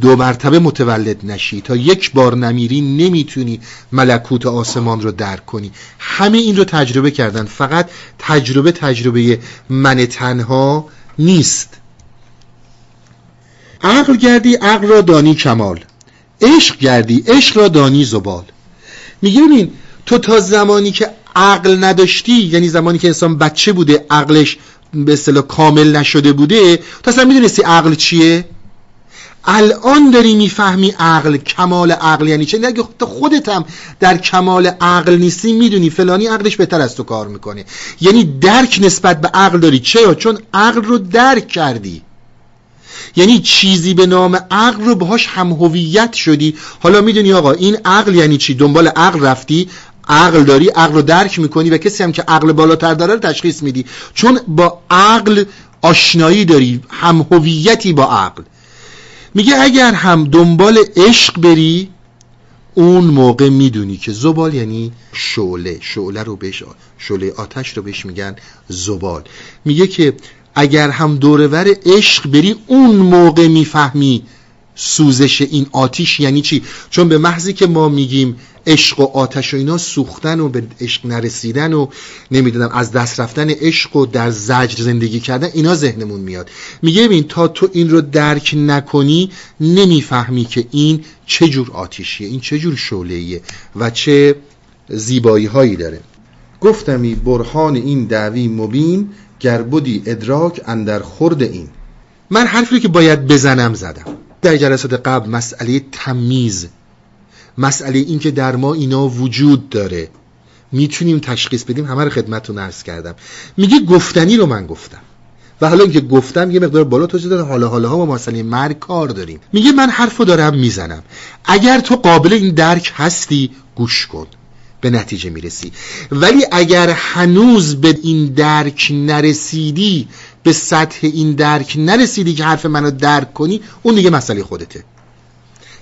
دو مرتبه متولد نشی تا یک بار نمیری نمی‌تونی ملکوت آسمان رو درک کنی. همه این رو تجربه کردن. فقط تجربه تجربه من تنها نیست. عقل گردی عقل را دانی کمال. عشق گردی عشق را دانی زبال. میگه ببین تو تا زمانی که عقل نداشتی یعنی زمانی که انسان بچه بوده عقلش به اصطلاح کامل نشده بوده تو اصلا می‌دونستی عقل چیه؟ الان داری می‌فهمی عقل کمال عقل یعنی چه اگه خودت هم در کمال عقل نیستی می‌دونی فلانی عقلش بهتر از تو کار می‌کنه. یعنی درک نسبت به عقل داری. چرا؟ چون عقل رو درک کردی. یعنی چیزی به نام عقل رو باهاش هم هویت شدی. حالا می‌دونی آقا این عقل یعنی چی؟ دنبال عقل رفتی عقل داری عقل رو درک می‌کنی و کسی هم که عقل بالاتر داره رو تشخیص میدی. چون با عقل آشنایی داری هم هویتی با عقل. میگه اگر هم دنبال عشق بری اون موقع می‌دونی که زبال یعنی شعله. شعله رو بهش شعله آتش رو بهش میگن زبال. میگه که اگر هم دورور عشق بری اون موقع می‌فهمی سوزش این آتیش یعنی چی؟ چون به محضی که ما میگیم عشق و آتش و اینا سوختن و به عشق نرسیدن و نمی‌دونم از دست رفتن عشق و در زجر زندگی کردن اینا ذهنمون میاد. میگه ببین تا تو این رو درک نکنی نمی‌فهمی که این چه جور آتیشیه این چه جور شعله‌ایه و چه زیبایی هایی داره. گفتمی برهان این دعوی مبین گربودی ادراک اندر خورد این. من حرفی که باید بزنم زدم. در جلسات قبل مسئله تمیز مسئله این که در ما اینا وجود داره. می‌تونیم تشخیص بدیم همه رو خدمتتون عرض کردم. میگه گفتنی رو من گفتم. و حالا اینکه گفتم یه مقدار بالا توضیح دادم حالا حالا ها با مسئله مرگ کار داریم. میگه من حرفو دارم می‌زنم. اگر تو قابل این درک هستی گوش کن. به نتیجه می‌رسی. ولی اگر هنوز به این درک نرسیدی به سطح این درک نرسیدی که حرف منو درک کنی اون دیگه مسئله خودته.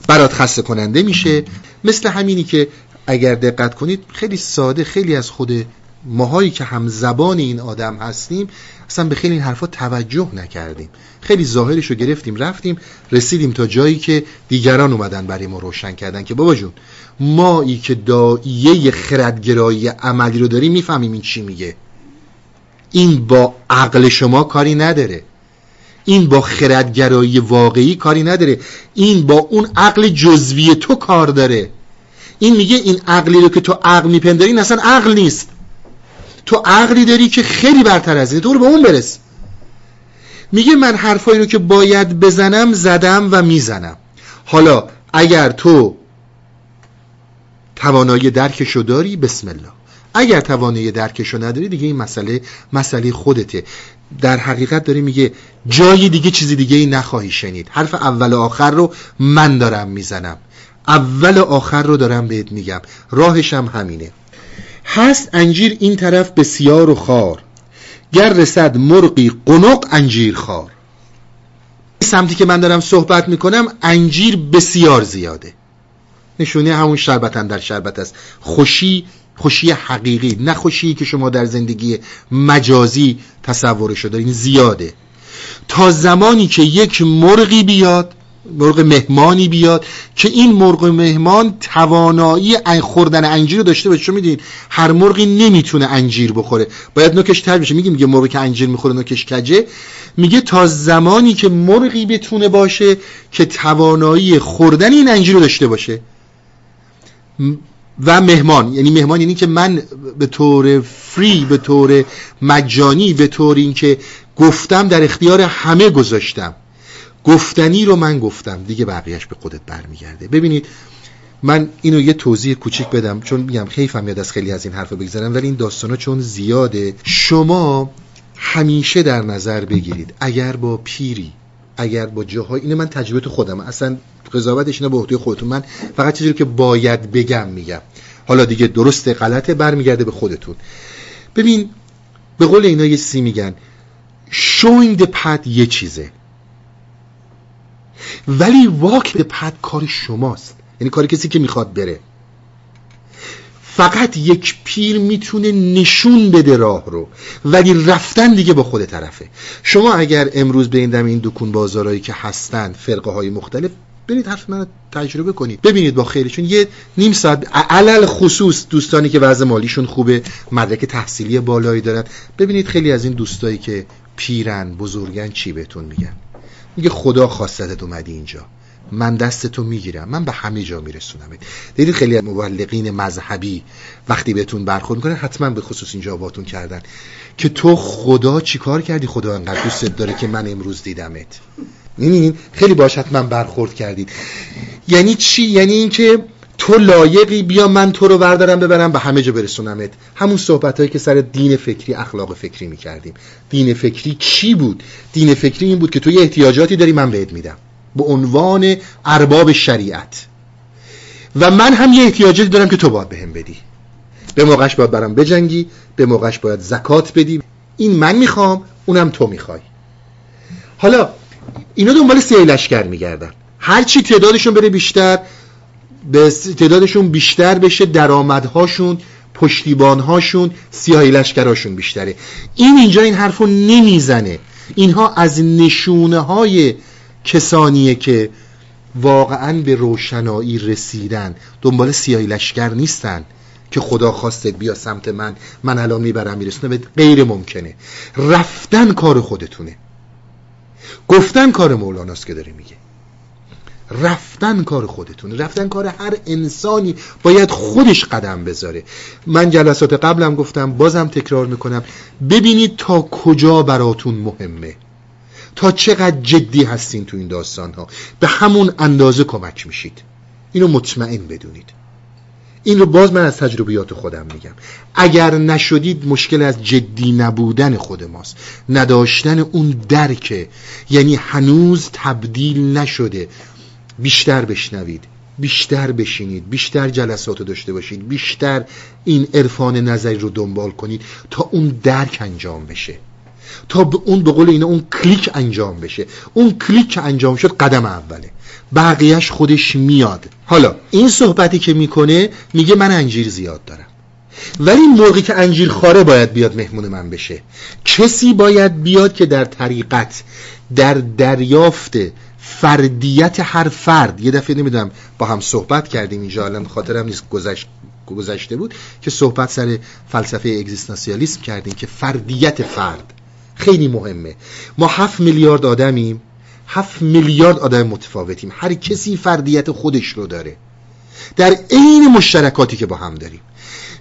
برات خسته کننده میشه. مثل همینی که اگر دقت کنید خیلی ساده خیلی از خود ماهایی که هم زبان این آدم هستیم اصلا به خیلی این حرفا توجه نکردیم. خیلی ظاهرش رو گرفتیم رفتیم رسیدیم تا جایی که دیگران اومدن برای ما روشن کردن که بابا جون مایی که دایه خردگرایی عملی رو داریم می‌فهمیم این چی میگه. این با عقل شما کاری نداره. این با خردگرایی واقعی کاری نداره. این با اون عقل جزوی تو کار داره. این میگه این عقلی رو که تو عقل میپنداری اصلا عقل نیست. تو عقلی داری که خیلی برتر از تو رو به اون برس. میگه من حرفایی رو که باید بزنم زدم و می‌زنم. حالا اگر تو توانایی درکشو داری بسم الله. اگر توانایی درکشو نداری دیگه این مسئله مسئله خودته. در حقیقت داری میگه جای دیگه چیزی دیگه ای نخواهی شنید. حرف اول و آخر رو من دارم می‌زنم. اول و آخر رو دارم بهت میگم. راهش هم همینه. هست انجیر این طرف بسیار و خار. گر رسد مرقی قنق انجیر خار. سمتی که من دارم صحبت می‌کنم انجیر بسیار زیاده. نشونه همون شربت در شربت است. خوشی خوشی حقیقی نه خوشی که شما در زندگی مجازی تصورش دارین زیاده. تا زمانی که یک مرغی بیاد مرغ مهمانی بیاد که این مرغ مهمان توانایی خوردن انجیر رو داشته باشه. چون می‌دونید هر مرغی نمی‌تونه انجیر بخوره. باید نوکش تر بشه. میگه میگه مرغی که انجیر می‌خوره نوکش کجه. میگه تا زمانی که مرغی بتونه باشه که توانایی خوردن این انجیر رو داشته باشه. و مهمان. یعنی مهمان یعنی که من به طور فری به طور مجانی به طور اینکه گفتم در اختیار همه گذاشتم. گفتنی رو من گفتم. دیگه بقیهش به خودت برمیگرده. ببینید من اینو یه توضیح کوچیک بدم چون میگم خیفم یاد از خیلی از این حرفا بگذارم ولی این داستانا چون زیاده شما همیشه در نظر بگیرید. اگر با پیری اگر با جاهای اینو من تجربه تو خودم اصلا قضاوتش اینه به عهده خودتون. من فقط چیزی که باید بگم میگم. حالا دیگه درست غلطه برمیگرده به خودتون. ببین به قول اینا یه سی میگن. The path یه چیزه. ولی واک the path کار شماست. یعنی کار کسی که می‌خواد بره. فقط یک پیر می‌تونه نشون بده راه رو. ولی رفتن دیگه با خود طرفه. شما اگر امروز به این دم این دکون بازارهایی که هستن فرقه های مختلف برید حرف من تجربه کنید. ببینید با خیلیشون یه نیم ساعت علل خصوص دوستانی که وضع مالیشون خوبه مدرک تحصیلی بالایی دارن. ببینید خیلی از این دوستایی که پیرن بزرگن چی بهتون میگن؟ میگه خدا خواستت اومدی اینجا. من دست تو می‌گیرم. من به همه جا میرسونم دیدید خیلی مبلغین مذهبی وقتی بهتون برخورد می‌کنن حتما به خصوص اینجا باتون کردن. که تو خدا چیکار کردی؟ خدا انقدر دوست داره که من امروز دیدمت. می‌بینید خیلی باش حتما برخورد کردید. یعنی چی؟ یعنی اینکه تو لایقی بیا من تو رو بردارم ببرم به همه جا برسونمت. همون صحبت هایی که سر دین فکری اخلاق فکری می‌کردیم. دین فکری چی بود؟ دین فکری این بود که تو یه احتیاجاتی داری من بهت میدم. به عنوان ارباب شریعت. و من هم یه احتیاجاتی دارم که تو باید بهم بدی. به موقعش باید برم بجنگی به موقعش باید زکات بدی. این من می‌خوام اونم تو می‌خوای. حالا اینا دنبال سیاه لشکر میگردن. هرچی تعدادشون بره بیشتر به تعدادشون بیشتر بشه درآمدهاشون پشتیبانهاشون سیاهی لشکراشون بیشتره. این اینجا این حرفو نمی‌زنه. اینها از نشونه های کسانیه که واقعا به روشنایی رسیدن. دنبال سیاهی لشکر نیستن که خدا خواستت بیا سمت من من الان می‌برم میرسونم. غیر ممکنه. رفتن کار خودتونه. گفتن کار مولاناست که داره میگه. رفتن کار خودتونه رفتن کار هر انسانی باید خودش قدم بذاره. من جلسات قبلم گفتم بازم تکرار می‌کنم. ببینید تا کجا براتون مهمه. تا چقدر جدی هستین تو این داستان ها به همون اندازه کمک میشید. اینو مطمئن بدونید. این رو باز من از تجربیات خودم میگم. اگر نشدید مشکل از جدی نبودن خود ماست. نداشتن اون درکه. یعنی هنوز تبدیل نشده. بیشتر بشنوید بیشتر بشینید بیشتر جلسات رو داشته باشید بیشتر این عرفان نظری رو دنبال کنید تا اون درک انجام بشه. تا به اون به قول اینا اون کلیک انجام بشه. اون کلیک که انجام شد قدم اوله. بقیهش خودش میاد. حالا این صحبتی که می‌کنه میگه من انجیر زیاد دارم. ولی موقعی که انجیر خاره باید بیاد مهمون من بشه. کسی باید بیاد که در طریقت در دریافت فردیت هر فرد. یه دفعه نمی‌دونم با هم صحبت کردیم اینجا الان خاطرم نیست گذشت گذشته بود که صحبت سر فلسفه اگزیستانسیالیسم کردیم که فردیت فرد خیلی مهمه. ما هفت میلیارد آدمیم هفت میلیارد آدم متفاوتیم. هر کسی فردیت خودش رو داره. در عین مشترکاتی که با هم داریم.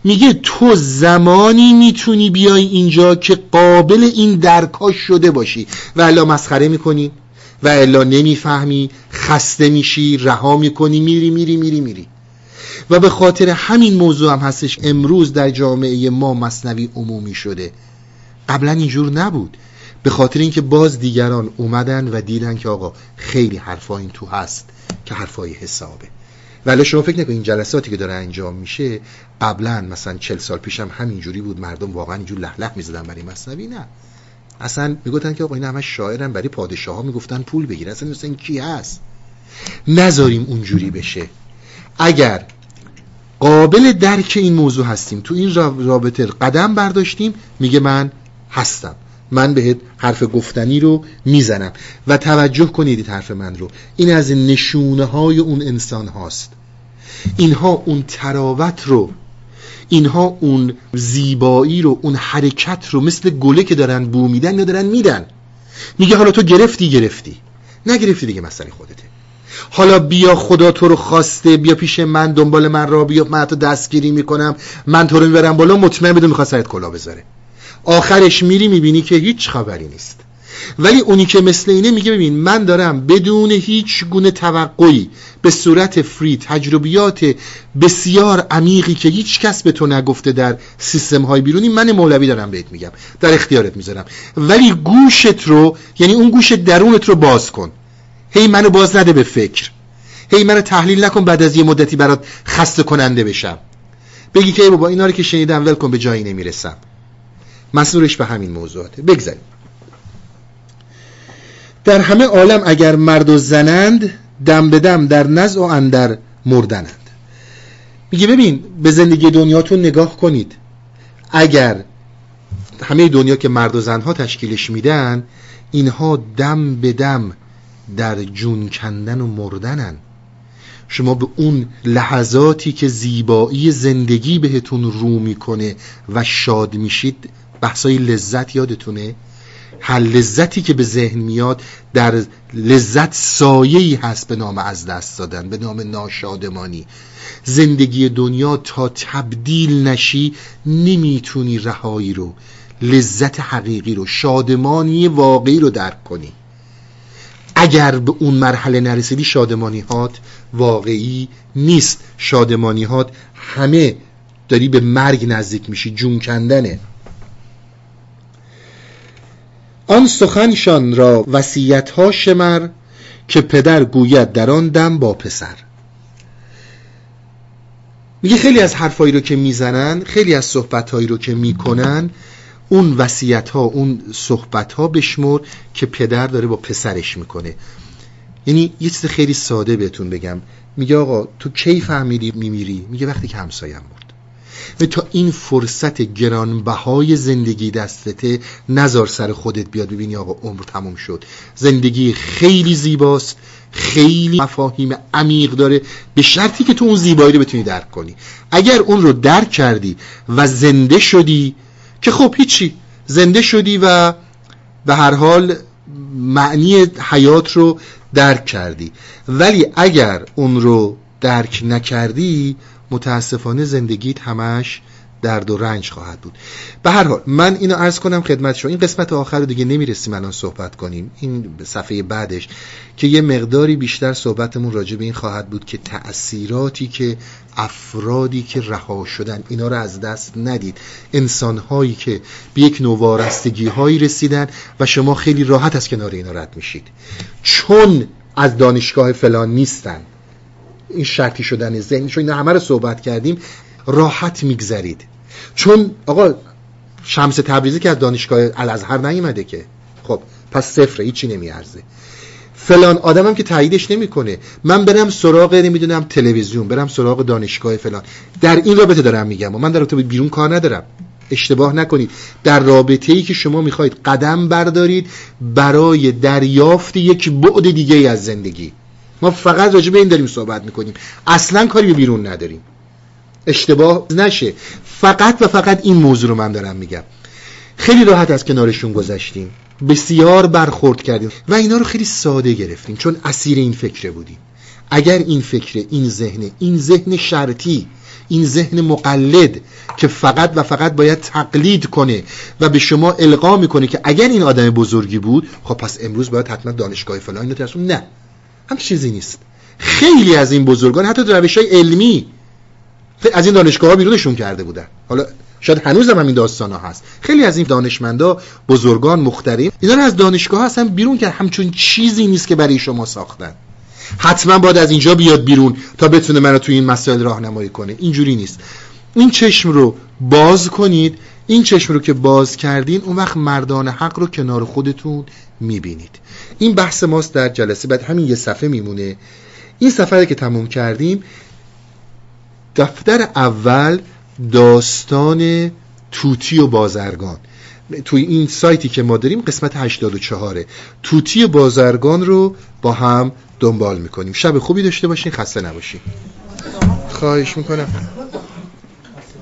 میگه تو زمانی می‌تونی بیای اینجا که قابل این درکاش شده باشی. و الا مسخره می‌کنی. و الا نمی‌فهمی خسته میشی رها می‌کنی میری میری میری میری. و به خاطر همین موضوع هم هستش امروز در جامعه ما مصنوی عمومی شده. قبلا اینجور نبود. به خاطر اینکه باز دیگران اومدن و دیدن که آقا خیلی حرفا این تو هست که حرفای حسابه. ولی شما فکر نکنید این جلساتی که داره انجام میشه قبلا مثلا چل سال پیشم همینجوری بود مردم واقعا اینجور لح لح می‌زدن برای مصنوی نه. اصلا می‌گفتن که آقا این همه شاعرن برای پادشاه ها می‌گفتن پول بگیر. اصلا مثلا این کی هست؟ نذاریم اونجوری بشه. اگر قابل درک این موضوع هستیم تو این رابطه قدم برداشتیم میگه من هستم. من بهت حرف گفتنی رو می‌زنم. و توجه کنید حرف من رو. این از نشونه های اون انسان هاست. اینها اون تراوت رو اینها اون زیبایی رو اون حرکت رو مثل گله که دارن بو میدن یا دارن میدن. میگه حالا تو گرفتی گرفتی. نگرفتی دیگه مسئله خودته. حالا بیا خدا تو رو خواسته بیا پیش من دنبال من را بیا من تو دستگیری می‌کنم. من تو رو می‌برم بالا مطمئن بدون می‌خواد کلا بذاره. آخرش میری می‌بینی که هیچ خبری نیست. ولی اونی که مثل اینه میگه ببین من دارم بدون هیچ گونه توقعی به صورت فری تجربیات بسیار عمیقی که هیچ کس به تو نگفته در سیستم های بیرونی من مولوی دارم بهت میگم در اختیارت می‌ذارم. ولی گوشت رو یعنی اون گوش درونت رو باز کن. هی منو باز نده به فکر. هی منو تحلیل نکن بعد از یه مدتی برات خسته کننده بشم. بگی که ای بابا اینا رو که شنیدم ول کن به جایی نمی‌رسم. مسئولش به همین موضوعاته. بگذاریم. در همه عالم اگر مرد و زنند دم به دم در نزع و اندر مردنند. میگه ببین به زندگی دنیاتون نگاه کنید. اگر همه دنیا که مرد و زنها تشکیلش میدن اینها دم به دم در جون کندن و مردنن. شما به اون لحظاتی که زیبایی زندگی بهتون رو می‌کنه و شاد میشید بحثای لذت یادتونه؟ هر لذتی که به ذهن میاد در لذت سایه‌ای هست به نام از دست دادن به نام ناشادمانی. زندگی دنیا تا تبدیل نشی نمی‌تونی رهایی رو لذت حقیقی رو شادمانی واقعی رو درک کنی. اگر به اون مرحله نرسیدی شادمانی هات واقعی نیست. شادمانی هات همه داری به مرگ نزدیک میشی جون کندنه. آن سخنشان را وسیعت ها شمر که پدر گوید در آن دم با پسر. میگه خیلی از حرفایی رو که می‌زنن خیلی از صحبتهایی رو که می‌کنن اون وسیعت ها اون صحبت ها بشمر که پدر داره با پسرش می‌کنه. یعنی یه چیز خیلی ساده بهتون بگم. میگه آقا تو کی فهمیدی میمیری؟ میگه وقتی که همسایم مرد و تا این فرصت گرانبهای زندگی دستته نزار سر خودت بیاد ببینی آقا عمر تموم شد. زندگی خیلی زیباست خیلی مفاهیم عمیق داره. به شرطی که تو اون زیبایی رو بتونی درک کنی. اگر اون رو درک کردی و زنده شدی که خب هیچی زنده شدی و به هر حال معنی حیات رو درک کردی. ولی اگر اون رو درک نکردی متاسفانه زندگیت همش درد و رنج خواهد بود. به هر حال من اینو عرض کنم خدمت شما. این قسمت آخر رو دیگه نمی‌رسیم الان صحبت کنیم. این صفحه بعدش که یه مقداری بیشتر صحبتمون راجع به این خواهد بود که تأثیراتی که افرادی که رها شدن اینا رو از دست ندید. انسانهایی که به یک نوع وارستگی هایی رسیدن و شما خیلی راحت از کنار اینا رد میشید. چون از دانشگاه فلان نیستن. این شرطی شدن ذهن چون اینا همه رو صحبت کردیم. راحت میگذرید. چون آقا شمس تبریزی که از دانشگاه الازهر نیومده که. خب پس صفره هیچی نمیارزه. فلان آدمم که تاییدش نمی‌کنه. من برم سراغ نمی‌دونم تلویزیون برم سراغ دانشگاه فلان. در این رابطه دارم میگم. و من در رابطه بیرون کار ندارم. اشتباه نکنید. در رابطه ای که شما می‌خواید قدم بردارید برای دریافت یک بعد دیگه از زندگی. ما فقط راجع به این داریم صحبت می‌کنیم. اصلا کاری به بیرون نداریم. اشتباه نشه. فقط و فقط این موضوع رو من دارم میگم. خیلی راحت از کنارشون گذشتیم. بسیار برخورد کردیم. و اینا رو خیلی ساده گرفتیم چون اسیر این فکره بودیم. اگر این فکر این ذهن این ذهن شرطی این ذهن مقلد که فقط و فقط باید تقلید کنه و به شما القا می‌کنه که اگر این آدم بزرگی بود خب پس امروز باید حتما دانشگاه فلان اینو نه. هم چیزی نیست. خیلی از این بزرگان حتی روش های علمی از این دانشگاه ها بیرونشون کرده بودن. حالا شاید هنوز هم این داستان ها هست. خیلی از این دانشمندا بزرگان مخترین اینا رو از دانشگاه ها اصلا بیرون کرد. همچون چیزی نیست که برای شما ساختن. حتما باید از اینجا بیاد بیرون تا بتونه منو توی این مسائل راهنمایی کنه. اینجوری نیست. این چشم رو باز کنید. این چشم رو که باز کردین اون وقت مردان حق رو کنار خودتون می‌بینید. این بحث ماست در جلسه بعد همین یه صفحه میمونه. این سفر که تموم کردیم دفتر اول داستان توتی و بازرگان. توی این سایتی که ما داریم قسمت 84 توتی و بازرگان رو با هم دنبال می‌کنیم. شب خوبی داشته باشین خسته نباشین. خواهش می‌کنم.